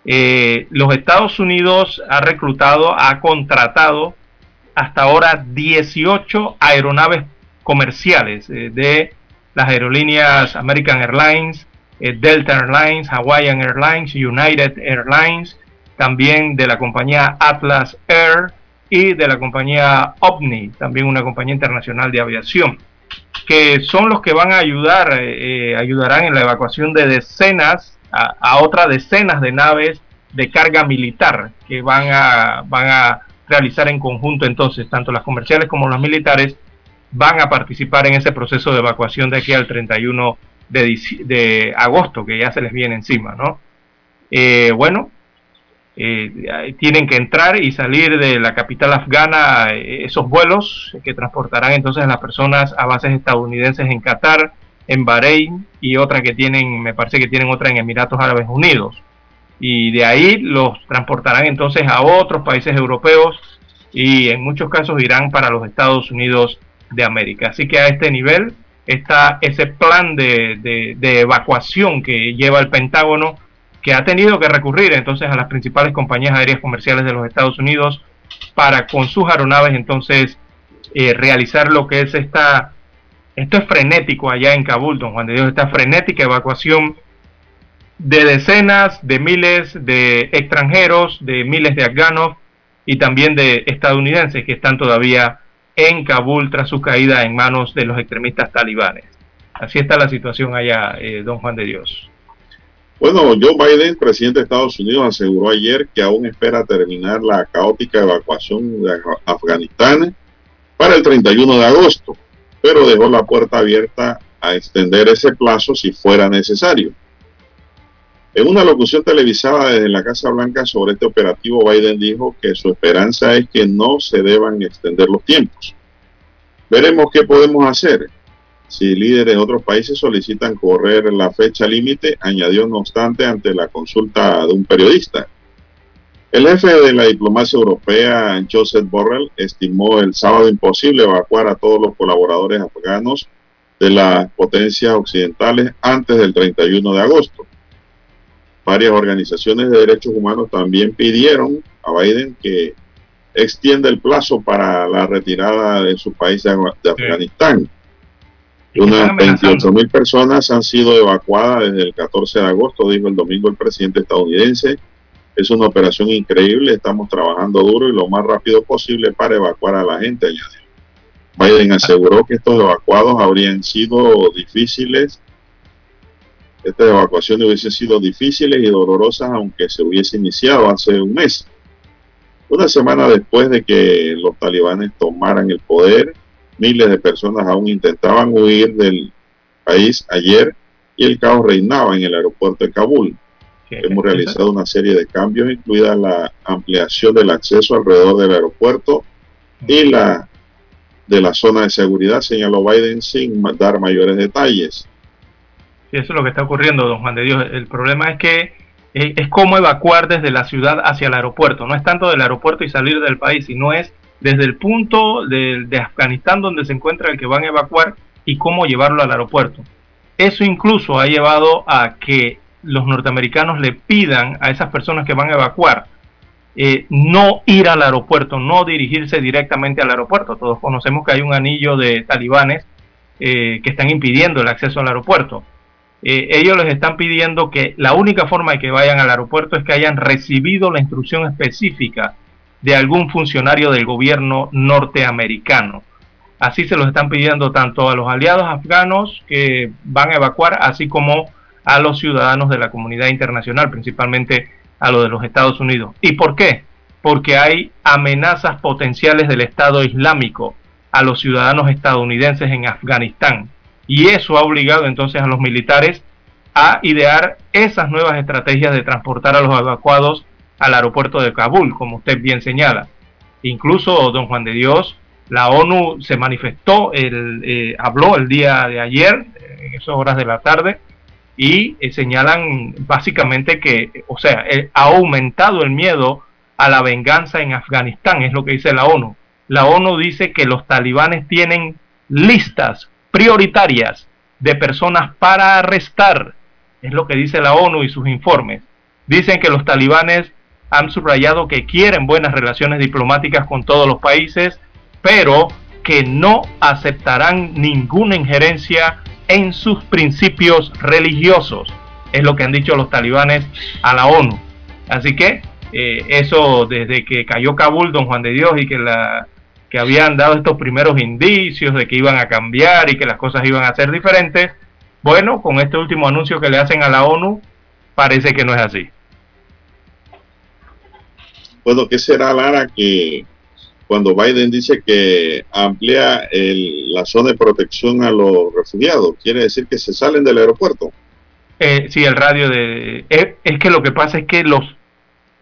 Eh, los Estados Unidos ha reclutado, ha contratado hasta ahora 18 aeronaves comerciales eh, de las aerolíneas American Airlines, Delta Airlines, Hawaiian Airlines, United Airlines, también de la compañía Atlas Air, y de la compañía OVNI, también una compañía internacional de aviación, que son los que van a ayudar, eh, ayudarán en la evacuación de decenas a, otras decenas de naves de carga militar que van a, van a realizar en conjunto entonces, tanto las comerciales como las militares, van a participar en ese proceso de evacuación de aquí al 31 de, de agosto, que ya se les viene encima, ¿no? Eh, bueno, eh, tienen que entrar y salir de la capital afgana eh, esos vuelos que transportarán entonces a las personas a bases estadounidenses en Qatar, en Bahrein y otra que tienen, me parece que tienen otra en Emiratos Árabes Unidos. Y de ahí los transportarán entonces a otros países europeos y en muchos casos irán para los Estados Unidos de América. Así que a este nivel está ese plan de, de evacuación que lleva el Pentágono que ha tenido que recurrir entonces a las principales compañías aéreas comerciales de los Estados Unidos para con sus aeronaves entonces eh, realizar lo que es esta, esto es frenético allá en Kabul, don Juan de Dios, esta frenética evacuación de decenas de miles de extranjeros, de miles de afganos y también de estadounidenses que están todavía en Kabul tras su caída en manos de los extremistas talibanes. Así está la situación allá, eh, don Juan de Dios. Bueno, Joe Biden, presidente de Estados Unidos, aseguró ayer que aún espera terminar la caótica evacuación de Afganistán para el 31 de agosto, pero dejó la puerta abierta a extender ese plazo si fuera necesario. En una locución televisada desde la Casa Blanca sobre este operativo, Biden dijo que su esperanza es que no se deban extender los tiempos. Veremos qué podemos hacer. Si líderes de otros países solicitan correr la fecha límite, añadió no obstante ante la consulta de un periodista. El jefe de la diplomacia europea, Joseph Borrell, estimó el sábado imposible evacuar a todos los colaboradores afganos de las potencias occidentales antes del 31 de agosto. Varias organizaciones de derechos humanos también pidieron a Biden que extienda el plazo para la retirada de su país de, Afganistán. Unas 28 mil personas han sido evacuadas desde el 14 de agosto, dijo el domingo el presidente estadounidense. Es una operación increíble, estamos trabajando duro y lo más rápido posible para evacuar a la gente, añadió. Biden aseguró que estos evacuados habrían sido difíciles, estas evacuaciones hubiesen sido difíciles y dolorosas aunque se hubiese iniciado hace un mes. Una semana después de que los talibanes tomaran el poder, Miles de personas aún intentaban huir del país ayer y el caos reinaba en el aeropuerto de Kabul. Hemos realizado una serie de cambios, incluida la ampliación del acceso alrededor del aeropuerto y la de la zona de seguridad, señaló Biden sin dar mayores detalles. Sí, eso es lo que está ocurriendo, don Juan de Dios. El problema es que eh, es cómo evacuar desde la ciudad hacia el aeropuerto. No es tanto del aeropuerto y salir del país, sino es desde el punto de, Afganistán donde se encuentra el que van a evacuar y cómo llevarlo al aeropuerto. Eso incluso ha llevado a que los norteamericanos le pidan a esas personas que van a evacuar eh, no ir al aeropuerto, no dirigirse directamente al aeropuerto. Todos conocemos que hay un anillo de talibanes eh, que están impidiendo el acceso al aeropuerto. Eh, ellos les están pidiendo que la única forma de que vayan al aeropuerto es que hayan recibido la instrucción específica de algún funcionario del gobierno norteamericano. Así se los están pidiendo tanto a los aliados afganos que van a evacuar, así como a los ciudadanos de la comunidad internacional, principalmente a los de los Estados Unidos. ¿Y por qué? Porque hay amenazas potenciales del Estado Islámico a los ciudadanos estadounidenses en Afganistán. Y eso ha obligado entonces a los militares a idear esas nuevas estrategias de transportar a los evacuados al aeropuerto de Kabul, como usted bien señala. Incluso, don Juan de Dios, la ONU se manifestó, el, eh, habló el día de ayer, en esas horas de la tarde, y eh, señalan básicamente que, o sea, eh, ha aumentado el miedo a la venganza en Afganistán, es lo que dice la ONU. La ONU dice que los talibanes tienen listas prioritarias de personas para arrestar, es lo que dice la ONU y sus informes. Dicen que los talibanes han subrayado que quieren buenas relaciones diplomáticas con todos los países, pero que no aceptarán ninguna injerencia en sus principios religiosos. Es lo que han dicho los talibanes a la ONU. Así que eh, eso desde que cayó Kabul, don Juan de Dios, y que, la, que habían dado estos primeros indicios de que iban a cambiar y que las cosas iban a ser diferentes, bueno, con este último anuncio que le hacen a la ONU, parece que no es así. Bueno, ¿qué será, Lara, que cuando Biden dice que amplía la zona de protección a los refugiados? ¿Quiere decir que se salen del aeropuerto? Eh, sí, el radio de... Eh, es, que lo que pasa es que los,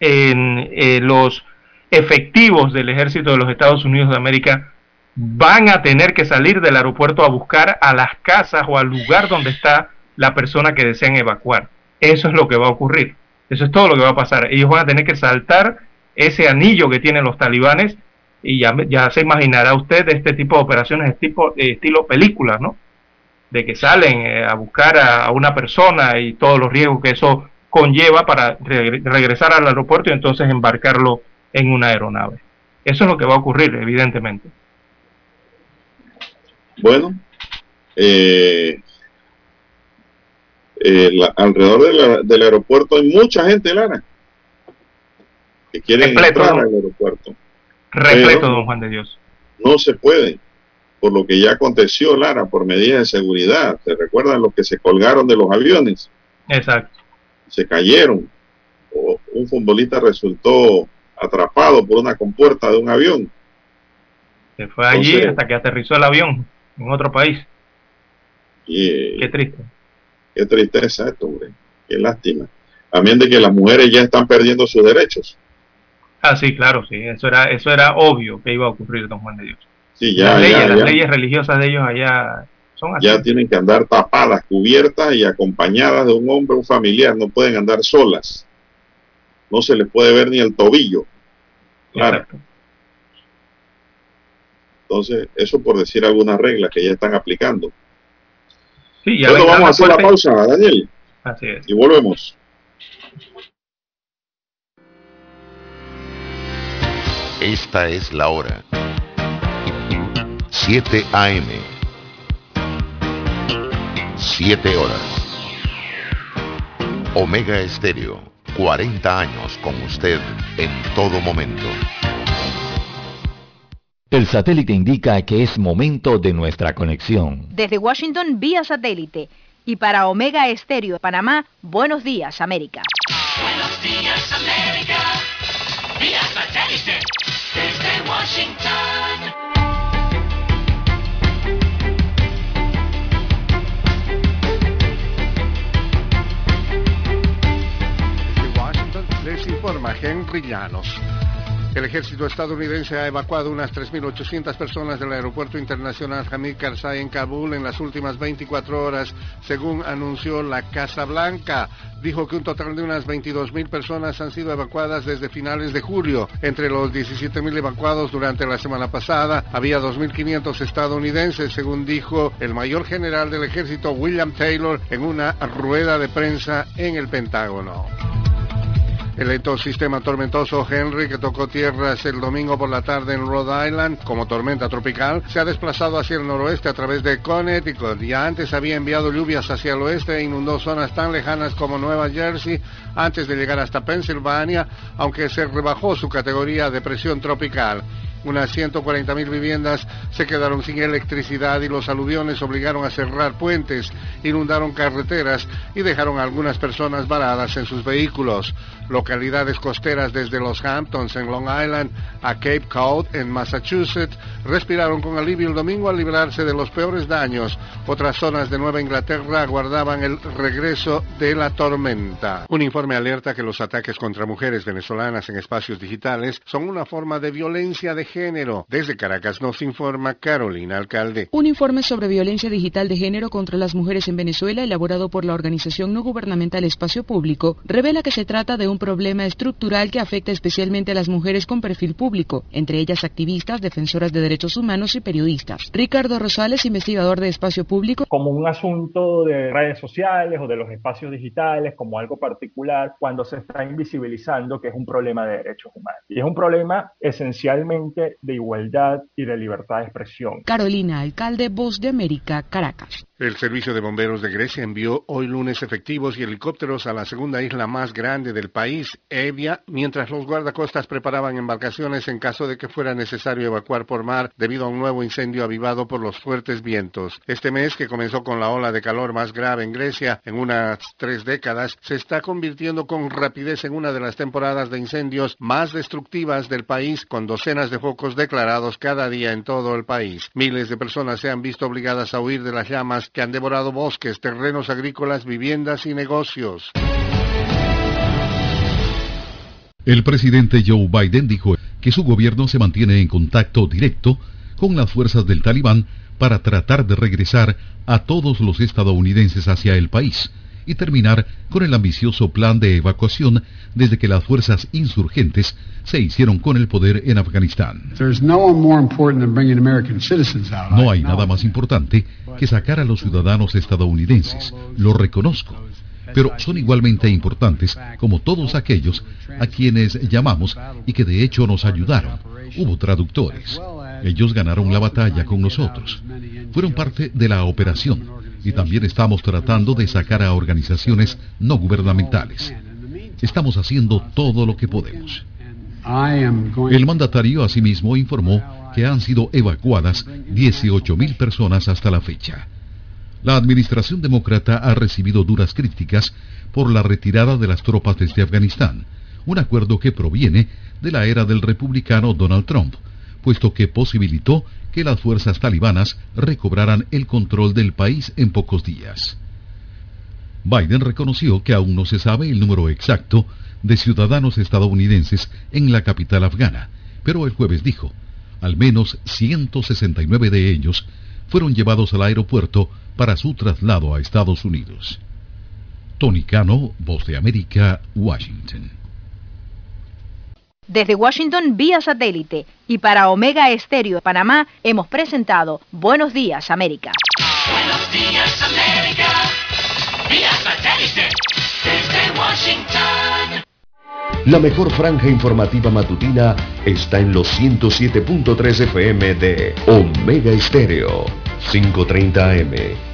eh, los efectivos del ejército de los Estados Unidos de América van a tener que salir del aeropuerto a buscar a las casas o al lugar donde está la persona que desean evacuar. Eso es lo que va a ocurrir. Eso es todo lo que va a pasar. Ellos van a tener que saltar ese anillo que tienen los talibanes y ya, se imaginará usted este tipo de operaciones de tipo estilo película, ¿no? De que salen eh, a buscar a, una persona y todos los riesgos que eso conlleva para regresar al aeropuerto y entonces embarcarlo en una aeronave. Eso es lo que va a ocurrir, evidentemente. Bueno, eh, eh, alrededor del aeropuerto hay mucha gente, Lara, que quieren entrar al aeropuerto. Repleto, don Juan de Dios. No se puede, por lo que ya aconteció, Lara, por medidas de seguridad. ¿Se recuerdan los que se colgaron de los aviones? Exacto. Se cayeron. O un futbolista resultó atrapado por una compuerta de un avión. Se fue allí hasta que aterrizó el avión en otro país. qué triste. Qué tristeza esto, hombre. Qué lástima. También de que las mujeres ya están perdiendo sus derechos. Ah, sí, claro, sí. Eso era, eso era obvio que iba a ocurrir, don Juan de Dios. Sí, ya, las, leyes, las leyes religiosas de ellos allá son así. Ya tienen que andar tapadas, cubiertas y acompañadas de un hombre, un familiar. No pueden andar solas. No se les puede ver ni el tobillo. Claro. Entonces, eso por decir algunas reglas que ya están aplicando. Sí, ya vamos a hacer la pausa, Daniel. Así es. Y volvemos. Esta es la hora. 7 AM. 7 horas. Omega Estéreo. 40 años con usted en todo momento. El satélite indica que es momento de nuestra conexión. Desde Washington vía satélite y para Omega Estéreo Panamá, buenos días América. Buenos días América, vía satélite desde Washington. Washington les informa Henry Llanos. El ejército estadounidense ha evacuado unas 3.800 personas del aeropuerto internacional Hamid Karzai en Kabul en las últimas 24 horas, según anunció la Casa Blanca. Dijo que un total de unas 22.000 personas han sido evacuadas desde finales de julio. Entre los 17.000 evacuados durante la semana pasada, había 2.500 estadounidenses, según dijo el mayor general del ejército William Taylor en una rueda de prensa en el Pentágono. El lento sistema tormentoso Henry, que tocó tierras el domingo por la tarde en Rhode Island como tormenta tropical, se ha desplazado hacia el noroeste a través de Connecticut. Ya antes había enviado lluvias hacia el oeste e inundó zonas tan lejanas como Nueva Jersey antes de llegar hasta Pensilvania, aunque se rebajó su categoría de presión tropical. Unas 140.000 viviendas se quedaron sin electricidad y los aluviones obligaron a cerrar puentes, inundaron carreteras y dejaron a algunas personas varadas en sus vehículos. Localidades costeras desde los Hamptons en Long Island a Cape Cod en Massachusetts respiraron con alivio el domingo al librarse de los peores daños. Otras zonas de Nueva Inglaterra aguardaban el regreso de la tormenta. Un informe alerta que los ataques contra mujeres venezolanas en espacios digitales son una forma de violencia de género. Desde Caracas nos informa Carolina Alcalde. Un informe sobre violencia digital de género contra las mujeres en Venezuela, elaborado por la organización no gubernamental Espacio Público, revela que se trata de un problema estructural que afecta especialmente a las mujeres con perfil público, entre ellas activistas, defensoras de derechos humanos y periodistas. Ricardo Rosales, investigador de Espacio Público. Como un asunto de redes sociales o de los espacios digitales, como algo particular, cuando se está invisibilizando que es un problema de derechos humanos. Y es un problema esencialmente de igualdad y de libertad de expresión. Carolina Alcalde, Voz de América, Caracas. El Servicio de Bomberos de Grecia envió hoy lunes efectivos y helicópteros a la segunda isla más grande del país, Evia, mientras los guardacostas preparaban embarcaciones en caso de que fuera necesario evacuar por mar debido a un nuevo incendio avivado por los fuertes vientos. Este mes, que comenzó con la ola de calor más grave en Grecia en unas tres décadas, se está convirtiendo con rapidez en una de las temporadas de incendios más destructivas del país, con docenas de focos declarados cada día en todo el país. Miles de personas se han visto obligadas a huir de las llamas que han devorado bosques, terrenos agrícolas, viviendas y negocios. El presidente Joe Biden dijo que su gobierno se mantiene en contacto directo con las fuerzas del talibán para tratar de regresar a todos los estadounidenses hacia el país y terminar con el ambicioso plan de evacuación desde que las fuerzas insurgentes se hicieron con el poder en Afganistán. No hay nada más importante que sacar a los ciudadanos estadounidenses, lo reconozco, pero son igualmente importantes como todos aquellos a quienes llamamos y que de hecho nos ayudaron. Hubo traductores. Ellos ganaron la batalla con nosotros. Fueron parte de la operación y también estamos tratando de sacar a organizaciones no gubernamentales. Estamos haciendo todo lo que podemos. El mandatario asimismo informó que han sido evacuadas 18.000 personas hasta la fecha. La administración demócrata ha recibido duras críticas por la retirada de las tropas desde Afganistán, un acuerdo que proviene de la era del republicano Donald Trump, puesto que posibilitó que las fuerzas talibanas recobraran el control del país en pocos días. Biden reconoció que aún no se sabe el número exacto de ciudadanos estadounidenses en la capital afgana, pero el jueves dijo, al menos 169 de ellos fueron llevados al aeropuerto para su traslado a Estados Unidos. Tony Cano, Voz de América, Washington. Desde Washington vía satélite y para Omega Estéreo de Panamá hemos presentado Buenos Días América. Buenos Días América, vía satélite desde Washington. La mejor franja informativa matutina está en los 107.3 FM de Omega Estéreo, 530 AM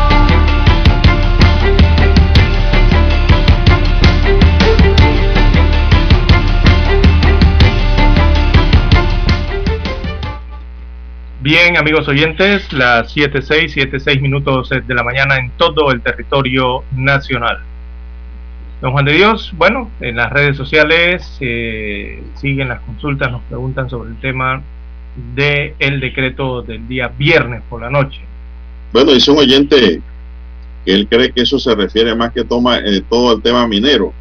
Bien, amigos oyentes, las 7.6, 7.6 minutos de la mañana en todo el territorio nacional. Don Juan de Dios, bueno, en las redes sociales eh, siguen las consultas, nos preguntan sobre el tema del el decreto del día viernes por la noche. Bueno, dice un oyente que él cree que eso se refiere más que toma eh, todo el tema minero.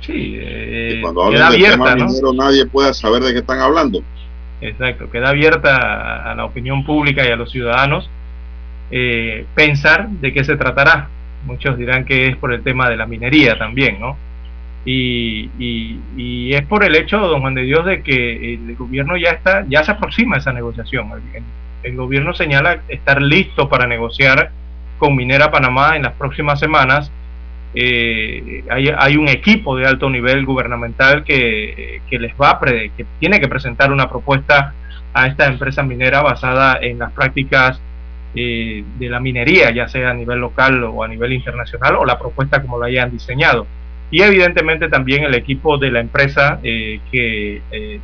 Sí, eh, cuando hablan del tema minero nadie puede saber de qué están hablando. Exacto, queda abierta a la opinión pública y a los ciudadanos eh, pensar de qué se tratará. Muchos dirán que es por el tema de la minería también, ¿no? Y, es por el hecho, don Juan de Dios, de que el gobierno ya está, ya se aproxima a esa negociación. El, gobierno señala estar listo para negociar con Minera Panamá en las próximas semanas. Eh, hay, un equipo de alto nivel gubernamental que, les va a que tiene que presentar una propuesta a esta empresa minera basada en las prácticas eh, de la minería, ya sea a nivel local o a nivel internacional, o la propuesta como la hayan diseñado. Y evidentemente también el equipo de la empresa eh, que eh,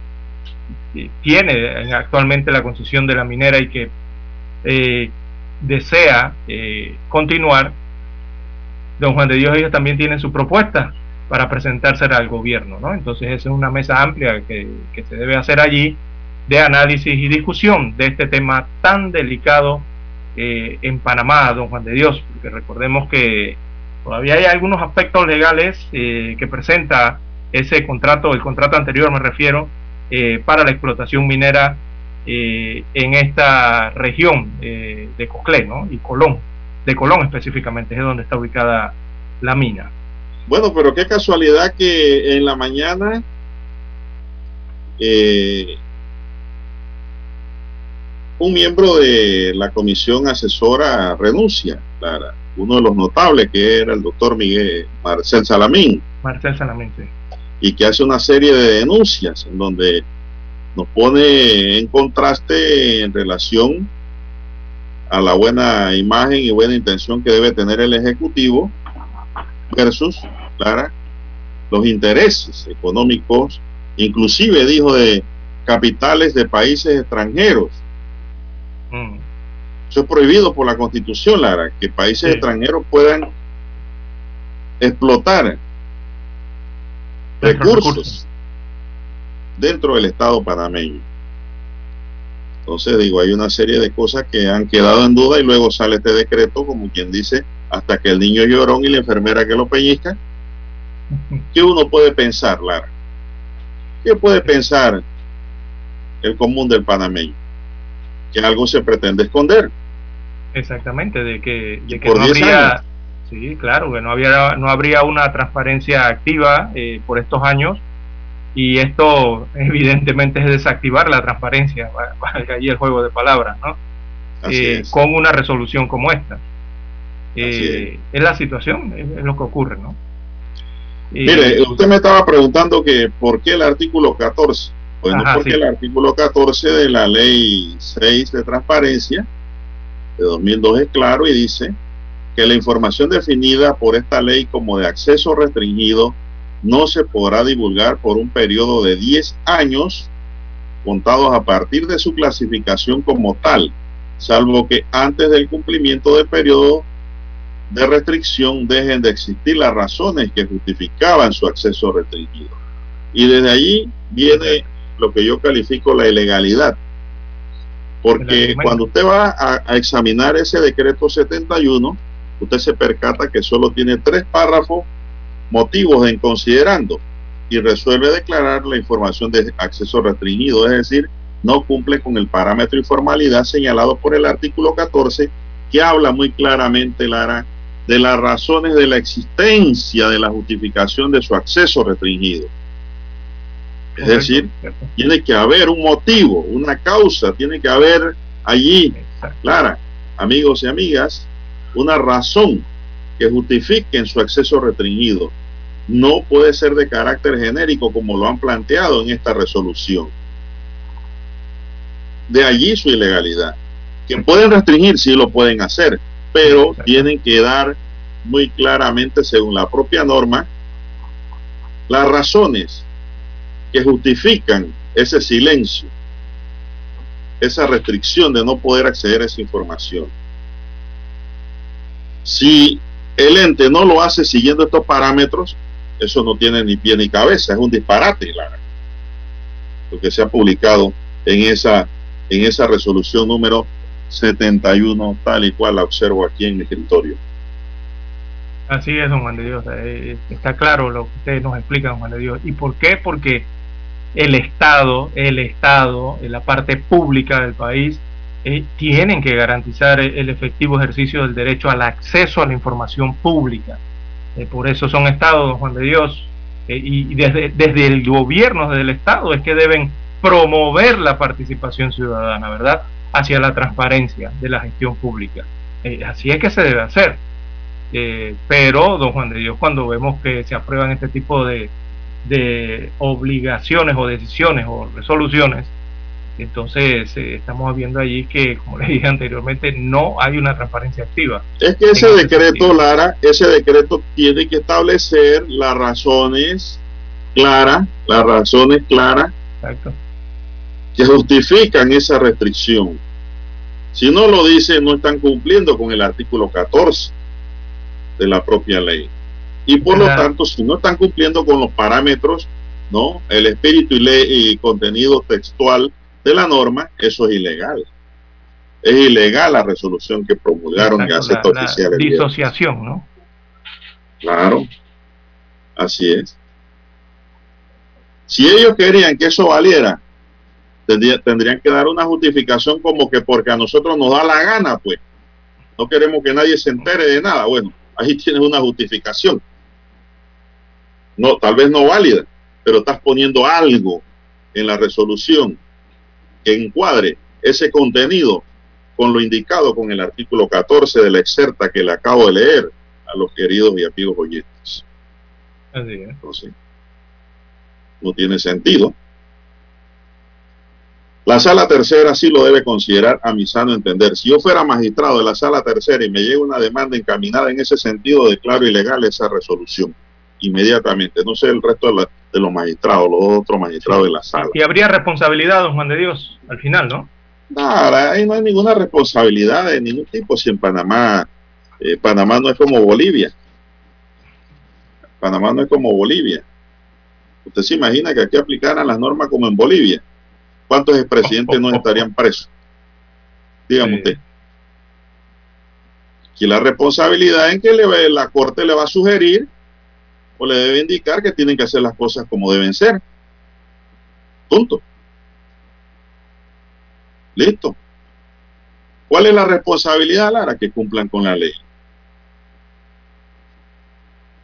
tiene actualmente la concesión de la minera y que desea continuar, don Juan de Dios, ellos también tienen su propuesta para presentársela al gobierno, ¿no? Entonces esa es una mesa amplia que, que se debe hacer allí de análisis y discusión de este tema tan delicado eh, en Panamá, don Juan de Dios, porque recordemos que todavía hay algunos aspectos legales eh, que presenta ese contrato, el contrato anterior me refiero, eh, para la explotación minera en esta región de Coclé ¿no? y Colón, de Colón específicamente, es donde está ubicada la mina. Bueno, pero qué casualidad que en la mañana eh, un miembro de la comisión asesora renuncia, Clara. Uno de los notables que era el doctor Miguel Marcel Salamín. Marcel Salamín, sí. Y que hace una serie de denuncias en donde nos pone en contraste en relación a la buena imagen y buena intención que debe tener el Ejecutivo versus, Clara, los intereses económicos, inclusive dijo de capitales de países extranjeros Mm. Eso es prohibido por la Constitución, Lara, que países extranjeros puedan explotar recursos, dentro del Estado panameño. Entonces, digo, hay una serie de cosas que han quedado en duda y luego sale este decreto, como quien dice, hasta que el niño llorón y la enfermera que lo peñizca. ¿Qué uno puede pensar, Lara? ¿Qué puede pensar el común del panameño? que algo se pretende esconder. Exactamente, de que, no habría, sí, claro, que no había, no habría una transparencia activa eh, por estos años y esto evidentemente es desactivar la transparencia, allí el juego de palabras, ¿no? Eh, con una resolución como esta. Eh, es. la situación, es, lo que ocurre, ¿no? Mire, usted me estaba preguntando que por qué el artículo 14 bueno, porque el artículo 14 de la ley 6 de transparencia de 2002 es claro y dice que la información definida por esta ley como de acceso restringido no se podrá divulgar por un periodo de 10 años contados a partir de su clasificación como tal, salvo que antes del cumplimiento del periodo de restricción dejen de existir las razones que justificaban su acceso restringido. Y desde allí viene lo que yo califico la ilegalidad. Porque cuando usted va a, examinar ese decreto 71, usted se percata que solo tiene tres párrafos motivos en considerando y resuelve declarar la información de acceso restringido, es decir, no cumple con el parámetro y formalidad señalado por el artículo 14 que habla muy claramente, Lara, de las razones de la existencia de la justificación de su acceso restringido. Es decir, tiene que haber un motivo, una causa, tiene que haber allí, clara, amigos y amigas, una razón que justifique en su acceso restringido. No puede ser de carácter genérico como lo han planteado en esta resolución. De allí su ilegalidad. Que pueden restringir, sí lo pueden hacer, pero tienen que dar muy claramente, según la propia norma, las razones que justifican ese silencio, esa restricción de no poder acceder a esa información. Si el ente no lo hace siguiendo estos parámetros, eso no tiene ni pie ni cabeza, es un disparate lo que se ha publicado en esa, en esa resolución número 71, tal y cual la observo aquí en mi escritorio. Así es, don Juan de Dios. Eh, está claro lo que ustedes nos explican, don Juan de Dios. ¿Y por qué? Porque el Estado, el Estado, la parte pública del país, eh, tienen que garantizar el efectivo ejercicio del derecho al acceso a la información pública. Eh, por eso son estados, don Juan de Dios, eh, y, desde, desde el gobierno, desde el Estado, es que deben promover la participación ciudadana, ¿verdad? Hacia la transparencia de la gestión pública. así es que se debe hacer. pero, don Juan de Dios, cuando vemos que se aprueban este tipo de, de obligaciones o decisiones o resoluciones, entonces eh, estamos viendo allí que, como le dije anteriormente, no hay una transparencia activa. Es que ese decreto, Lara, ese decreto tiene que establecer las razones claras, las razones claras que justifican esa restricción. Si no lo dice, no están cumpliendo con el artículo 14 de la propia ley. Y por lo tanto, si no están cumpliendo con los parámetros, ¿no? El espíritu y, ley y contenido textual de la norma, eso es ilegal. Es ilegal la resolución que promulgaron Exacto, Gaceta la- la Oficial. viernes. disociación, ¿no? Claro, así es. Si ellos querían que eso valiera, tendría- tendrían que dar una justificación como que porque a nosotros nos da la gana, pues. No queremos que nadie se entere de nada. Bueno, ahí tienes una justificación. No, tal vez no válida, pero estás poniendo algo en la resolución que encuadre ese contenido con lo indicado con el artículo 14 de la excerta que le acabo de leer a los queridos y amigos oyentes. Así es. Entonces, no tiene sentido. La sala tercera sí lo debe considerar a mi sano entender. Si yo fuera magistrado de la sala tercera y me llega una demanda encaminada en ese sentido, declaro ilegal esa resolución inmediatamente. No sé el resto de, la- de los magistrados, los otros magistrados de la sala. Y habría responsabilidad, don Juan de Dios, al final, ¿no? Nada, ahí no hay ninguna responsabilidad de ningún tipo. Si en Panamá, eh, Panamá no es como Bolivia. Panamá no es como Bolivia. Usted se imagina que aquí aplicaran las normas como en Bolivia. ¿Cuántos expresidentes no estarían presos? Dígame usted. Aquí la responsabilidad en que le, la corte le va a sugerir o le debe indicar que tienen que hacer las cosas como deben ser. Punto. Listo. ¿Cuál es la responsabilidad, Lara? Que cumplan con la ley.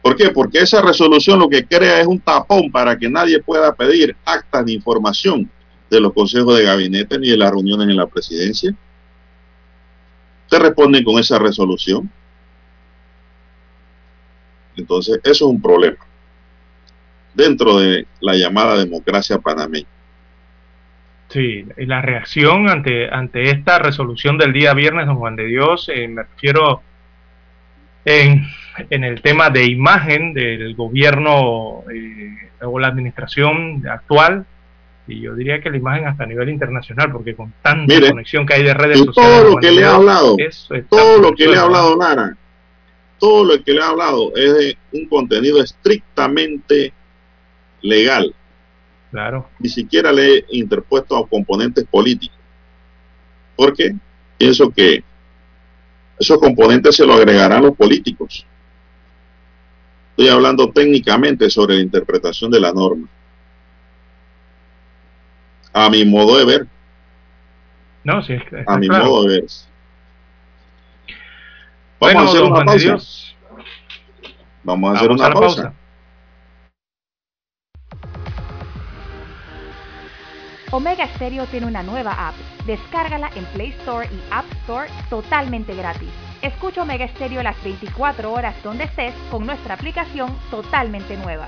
¿Por qué? Porque esa resolución lo que crea es un tapón para que nadie pueda pedir actas ni información de los consejos de gabinete ni de las reuniones en la presidencia. Te responden con esa resolución. Entonces, eso es un problema dentro de la llamada democracia panameña. Sí, y la reacción ante, ante esta resolución del día viernes, don Juan de Dios, eh, me refiero en, en el tema de imagen del gobierno eh, o la administración actual, y yo diría que la imagen hasta a nivel internacional, porque con tanta Mire, conexión que hay de redes sociales, todo lo que le Dios, hablado, todo lo que le ¿no? hablado, Lara, todo lo que le he hablado es de un contenido estrictamente legal. Claro. Ni siquiera le he interpuesto a componentes políticos. Porque pienso que esos componentes se lo agregarán los políticos. Estoy hablando técnicamente sobre la interpretación de la norma. A mi modo de ver, No, sí, está a mi claro. modo de ver. Vamos Bueno, a hacer don una Juan pausa. Dios, Vamos a hacer vamos una a la pausa. pausa. Omega Stereo tiene una nueva app. Descárgala en Play Store y App Store totalmente gratis. Escucha Omega Stereo las 24 horas donde estés con nuestra aplicación totalmente nueva.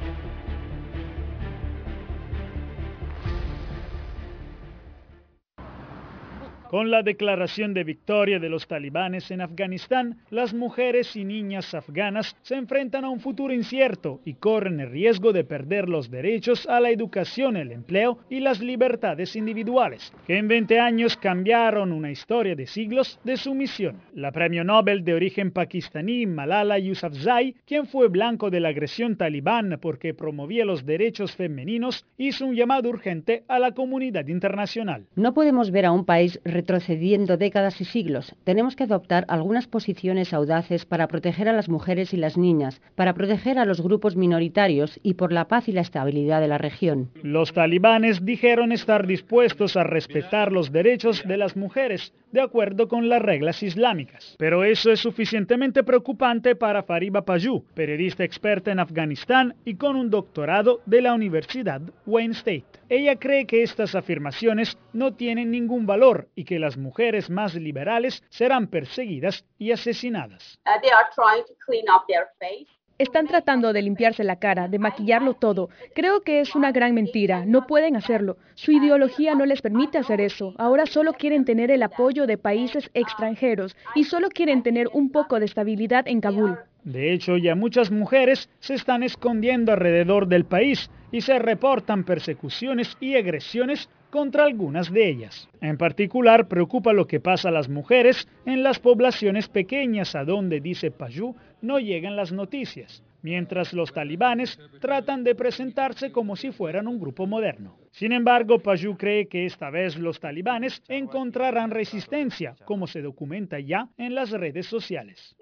Con la declaración de victoria de los talibanes en Afganistán, las mujeres y niñas afganas se enfrentan a un futuro incierto y corren el riesgo de perder los derechos a la educación, el empleo y las libertades individuales, que en 20 años cambiaron una historia de siglos de sumisión. La premio Nobel de origen pakistaní Malala Yousafzai, quien fue blanco de la agresión talibán porque promovía los derechos femeninos, hizo un llamado urgente a la comunidad internacional. No podemos ver a un país retrocediendo décadas y siglos. Tenemos que adoptar algunas posiciones audaces para proteger a las mujeres y las niñas, para proteger a los grupos minoritarios y por la paz y la estabilidad de la región. Los talibanes dijeron estar dispuestos a respetar los derechos de las mujeres, de acuerdo con las reglas islámicas. Pero eso es suficientemente preocupante para Fariba Paju, periodista experta en Afganistán y con un doctorado de la Universidad Wayne State. Ella cree que estas afirmaciones no tienen ningún valor y que las mujeres más liberales serán perseguidas y asesinadas. Uh, they are trying to clean up their face. Están tratando de limpiarse la cara, de maquillarlo todo. Creo que es una gran mentira. No pueden hacerlo. Su ideología no les permite hacer eso. Ahora solo quieren tener el apoyo de países extranjeros y solo quieren tener un poco de estabilidad en Kabul. De hecho, ya muchas mujeres se están escondiendo alrededor del país y se reportan persecuciones y agresiones contra algunas de ellas. En particular, preocupa lo que pasa a las mujeres en las poblaciones pequeñas a donde, dice Payú, no llegan las noticias mientras los talibanes tratan de presentarse como si fueran un grupo moderno. Sin embargo, Paju cree que esta vez los talibanes encontrarán resistencia, como se documenta ya en las redes sociales.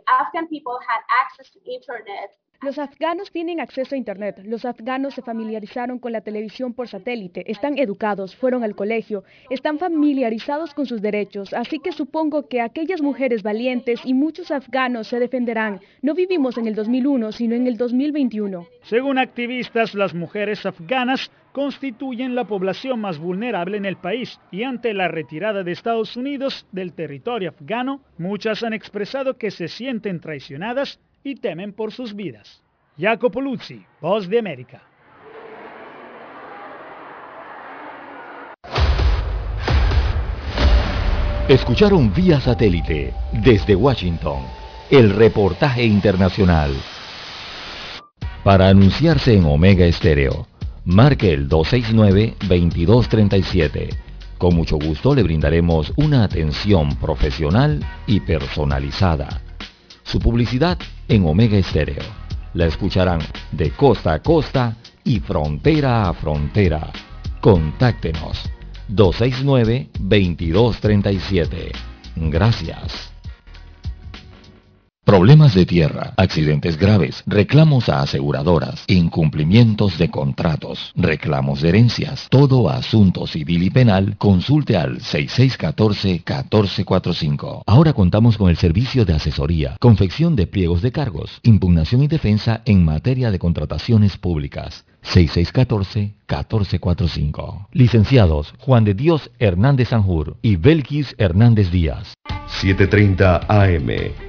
Los afganos tienen acceso a Internet. Los afganos se familiarizaron con la televisión por satélite, están educados, fueron al colegio, están familiarizados con sus derechos. Así que supongo que aquellas mujeres valientes y muchos afganos se defenderán. No vivimos en el 2001, sino en el 2021. Según activistas, las mujeres afganas constituyen la población más vulnerable en el país y ante la retirada de Estados Unidos del territorio afgano, muchas han expresado que se sienten traicionadas y temen por sus vidas. Jacopo Luzzi, Voz de América. Escucharon vía satélite desde Washington el reportaje internacional. Para anunciarse en Omega Estéreo, marque el 269-2237. Con mucho gusto le brindaremos una atención profesional y personalizada. Su publicidad en Omega Estéreo. La escucharán de costa a costa y frontera a frontera. Contáctenos 269-2237. Gracias. Problemas de tierra, accidentes graves, reclamos a aseguradoras, incumplimientos de contratos, reclamos de herencias, todo asunto civil y penal, consulte al 6614-1445. Ahora contamos con el servicio de asesoría, confección de pliegos de cargos, impugnación y defensa en materia de contrataciones públicas. 6614-1445. Licenciados Juan de Dios Hernández Sanjur y Belkis Hernández Díaz. 730 AM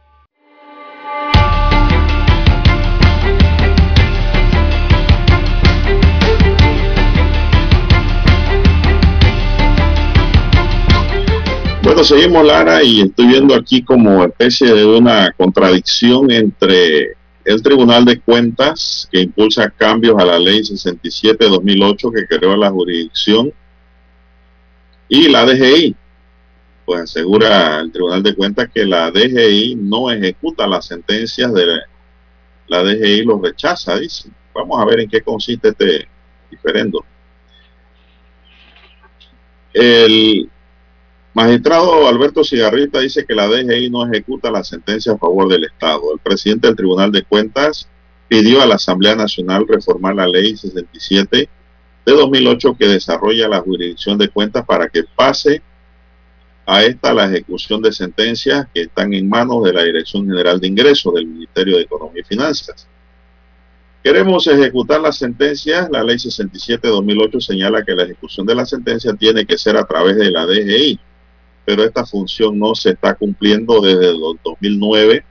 Seguimos Lara y estoy viendo aquí como especie de una contradicción entre el Tribunal de Cuentas que impulsa cambios a la ley 67-2008 que creó la jurisdicción y la DGI. Pues asegura el Tribunal de Cuentas que la DGI no ejecuta las sentencias de la DGI, los rechaza, dice. Vamos a ver en qué consiste este diferendo. El Magistrado Alberto Cigarrita dice que la DGI no ejecuta la sentencia a favor del Estado. El presidente del Tribunal de Cuentas pidió a la Asamblea Nacional reformar la ley 67 de 2008 que desarrolla la jurisdicción de cuentas para que pase a esta la ejecución de sentencias que están en manos de la Dirección General de Ingresos del Ministerio de Economía y Finanzas. Queremos ejecutar las sentencias. La ley 67 de 2008 señala que la ejecución de la sentencia tiene que ser a través de la DGI pero esta función no se está cumpliendo desde el 2009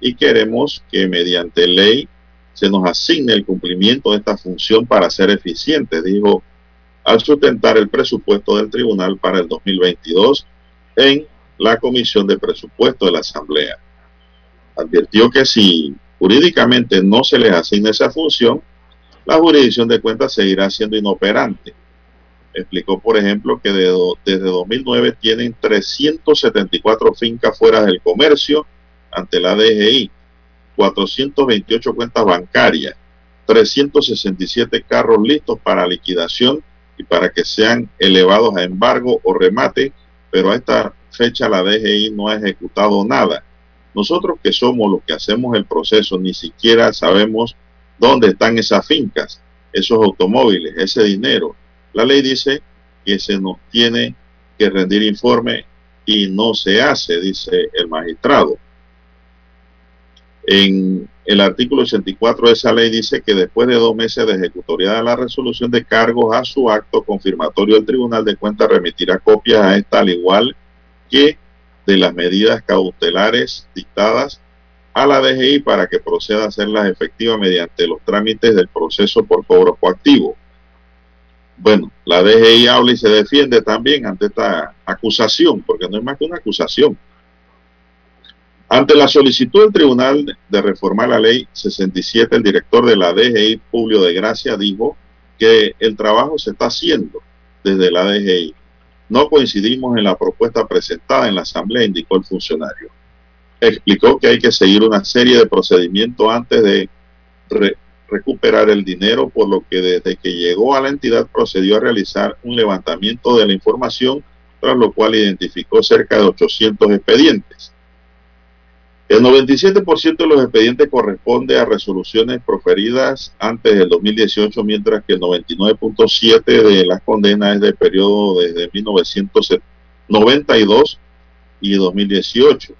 y queremos que mediante ley se nos asigne el cumplimiento de esta función para ser eficiente, dijo al sustentar el presupuesto del tribunal para el 2022 en la Comisión de Presupuesto de la Asamblea. Advirtió que si jurídicamente no se les asigna esa función, la jurisdicción de cuentas seguirá siendo inoperante explicó, por ejemplo, que desde 2009 tienen 374 fincas fuera del comercio ante la DGI, 428 cuentas bancarias, 367 carros listos para liquidación y para que sean elevados a embargo o remate, pero a esta fecha la DGI no ha ejecutado nada. Nosotros que somos los que hacemos el proceso, ni siquiera sabemos dónde están esas fincas, esos automóviles, ese dinero, la ley dice que se nos tiene que rendir informe y no se hace, dice el magistrado. En el artículo 84 de esa ley dice que después de dos meses de ejecutoriada la resolución de cargos a su acto confirmatorio, el Tribunal de Cuentas remitirá copias a esta, al igual que de las medidas cautelares dictadas a la DGI para que proceda a hacerlas efectivas mediante los trámites del proceso por cobro coactivo. Bueno, la DGI habla y se defiende también ante esta acusación, porque no es más que una acusación. Ante la solicitud del tribunal de reformar la ley 67, el director de la DGI, Publio de Gracia, dijo que el trabajo se está haciendo desde la DGI. No coincidimos en la propuesta presentada en la Asamblea, indicó el funcionario. Explicó que hay que seguir una serie de procedimientos antes de recuperar el dinero, por lo que desde que llegó a la entidad procedió a realizar un levantamiento de la información, tras lo cual identificó cerca de 800 expedientes. El 97% de los expedientes corresponde a resoluciones proferidas antes del 2018, mientras que el 99.7% de las condenas es de periodo desde 1992 y 2018.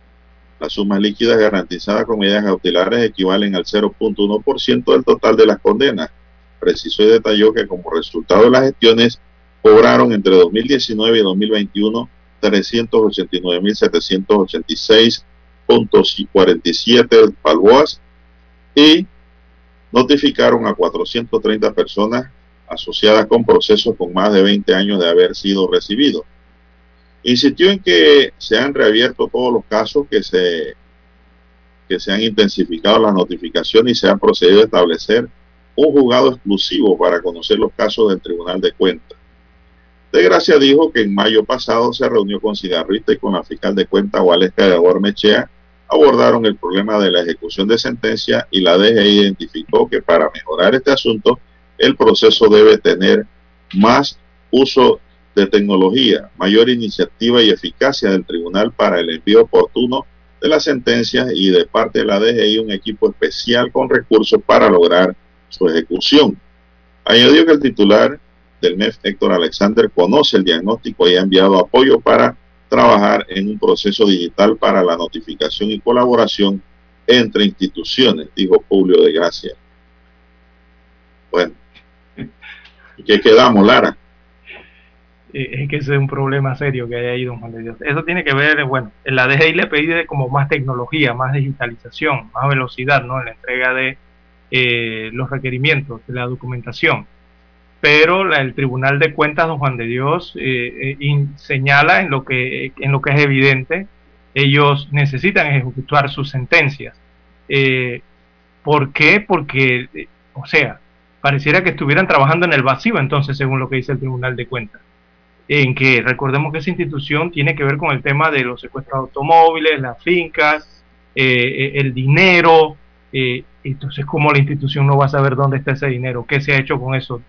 Las sumas líquidas garantizadas con medidas cautelares equivalen al 0.1% del total de las condenas. Precisó y detalló que como resultado de las gestiones cobraron entre 2019 y 2021 389.786.47 balboas y notificaron a 430 personas asociadas con procesos con más de 20 años de haber sido recibidos. Insistió en que se han reabierto todos los casos, que se, que se han intensificado las notificaciones y se ha procedido a establecer un juzgado exclusivo para conocer los casos del Tribunal de Cuentas. De Gracia dijo que en mayo pasado se reunió con Cigarrita y con la fiscal de cuentas Waleska de Aguarmechea, abordaron el problema de la ejecución de sentencia y la DGI identificó que para mejorar este asunto el proceso debe tener más uso de tecnología, mayor iniciativa y eficacia del tribunal para el envío oportuno de las sentencias y de parte de la DGI un equipo especial con recursos para lograr su ejecución. Añadió que el titular del MEF, Héctor Alexander, conoce el diagnóstico y ha enviado apoyo para trabajar en un proceso digital para la notificación y colaboración entre instituciones, dijo Publio de Gracia. Bueno, ¿y qué quedamos, Lara? Es que ese es un problema serio que hay ahí, don Juan de Dios. Eso tiene que ver, bueno, en la DGI le pide como más tecnología, más digitalización, más velocidad, ¿no? En la entrega de eh, los requerimientos, de la documentación. Pero el Tribunal de Cuentas, don Juan de Dios, eh, eh, señala en lo, que, en lo que es evidente, ellos necesitan ejecutar sus sentencias. ¿Por qué? Porque, o sea, pareciera que estuvieran trabajando en el vacío, entonces, según lo que dice el Tribunal de Cuentas en que recordemos que esa institución tiene que ver con el tema de los secuestros de automóviles, las fincas, eh, eh, el dinero. Eh, entonces, ¿cómo la institución no va a saber dónde está ese dinero? ¿Qué se ha hecho con eso?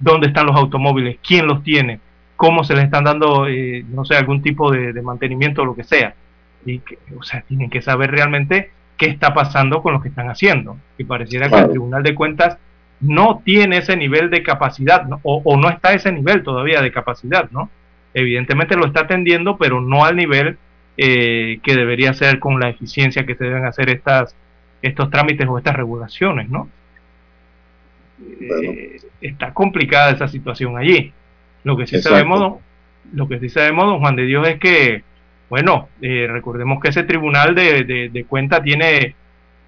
¿Dónde están los automóviles? ¿Quién los tiene? ¿Cómo se les están dando, no sé, algún tipo de, mantenimiento o lo que sea? Y o sea, tienen que saber realmente qué está pasando con lo que están haciendo. Y pareciera que el Tribunal de Cuentas no tiene ese nivel de capacidad o, no está a ese nivel todavía de capacidad, ¿no? Evidentemente lo está atendiendo, pero no al nivel eh, que debería ser con la eficiencia que se deben hacer estas, estos trámites o estas regulaciones, ¿no? Eh, está complicada esa situación allí. Lo que sí sabemos, lo que sí sabemos, don Juan de Dios, es que, bueno, eh, recordemos que ese tribunal de, de, de cuenta tiene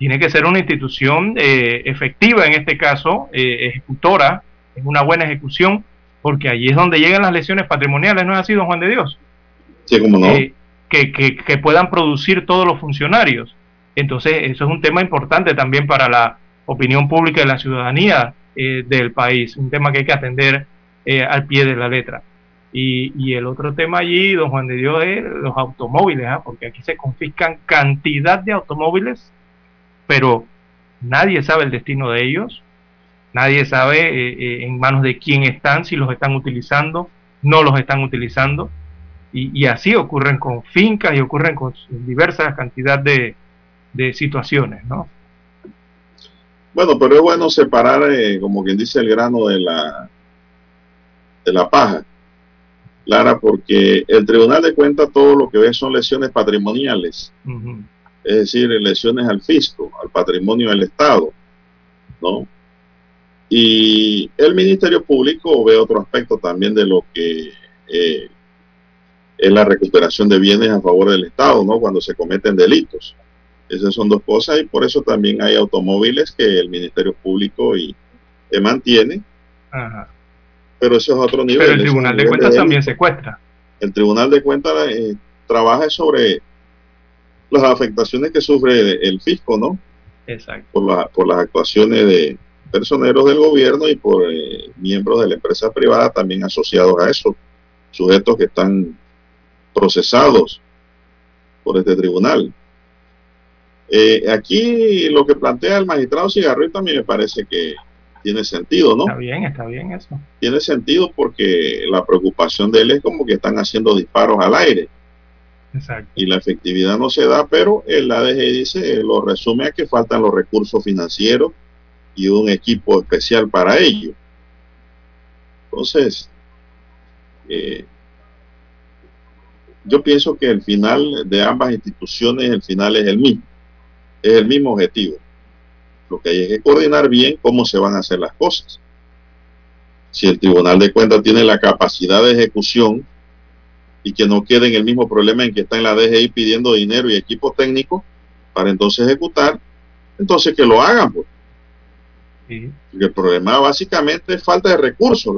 tiene que ser una institución eh, efectiva en este caso, eh, ejecutora, en una buena ejecución, porque allí es donde llegan las lesiones patrimoniales, ¿no es así, don Juan de Dios? Sí, como no. Eh, que, que, puedan producir todos los funcionarios. Entonces, eso es un tema importante también para la opinión pública y la ciudadanía del país, un tema que hay que atender al pie de la letra. Y, y, el otro tema allí, don Juan de Dios, es los automóviles, ¿ah? porque aquí se confiscan cantidad de automóviles pero nadie sabe el destino de ellos, nadie sabe eh, eh, en manos de quién están, si los están utilizando, no los están utilizando, y, así ocurren con fincas y ocurren con diversas cantidad de, situaciones, ¿no? Bueno, pero es bueno separar, eh, como quien dice, el grano de la, de la paja. Clara, porque el Tribunal de Cuentas todo lo que ve son lesiones patrimoniales es decir, lesiones al fisco, al patrimonio del Estado, ¿no? Y el Ministerio Público ve otro aspecto también de lo que eh, es la recuperación de bienes a favor del Estado, ¿no? Cuando se cometen delitos. Esas son dos cosas y por eso también hay automóviles que el Ministerio Público y, mantiene. Ajá. Pero eso es otro nivel. Pero el Tribunal de Cuentas también secuestra. El Tribunal de Cuentas eh, trabaja sobre las afectaciones que sufre el fisco, ¿no? Exacto. Por, la, por las actuaciones de personeros del gobierno y por eh, miembros de la empresa privada también asociados a eso, sujetos que están procesados por este tribunal. Eh, aquí lo que plantea el magistrado Cigarro también me parece que tiene sentido, ¿no? Está bien, está bien eso. Tiene sentido porque la preocupación de él es como que están haciendo disparos al aire. Y la efectividad no se da, pero el ADG dice, lo resume a que faltan los recursos financieros y un equipo especial para ello. Entonces, eh, yo pienso que el final de ambas instituciones, el final es el mismo, es el mismo objetivo. Lo que hay es que coordinar bien cómo se van a hacer las cosas. Si el Tribunal de Cuentas tiene la capacidad de ejecución y que no quede en el mismo problema en que está en la DGI pidiendo dinero y equipo técnico para entonces ejecutar, entonces que lo hagan. Pues. Sí. Porque el problema básicamente es falta de recursos.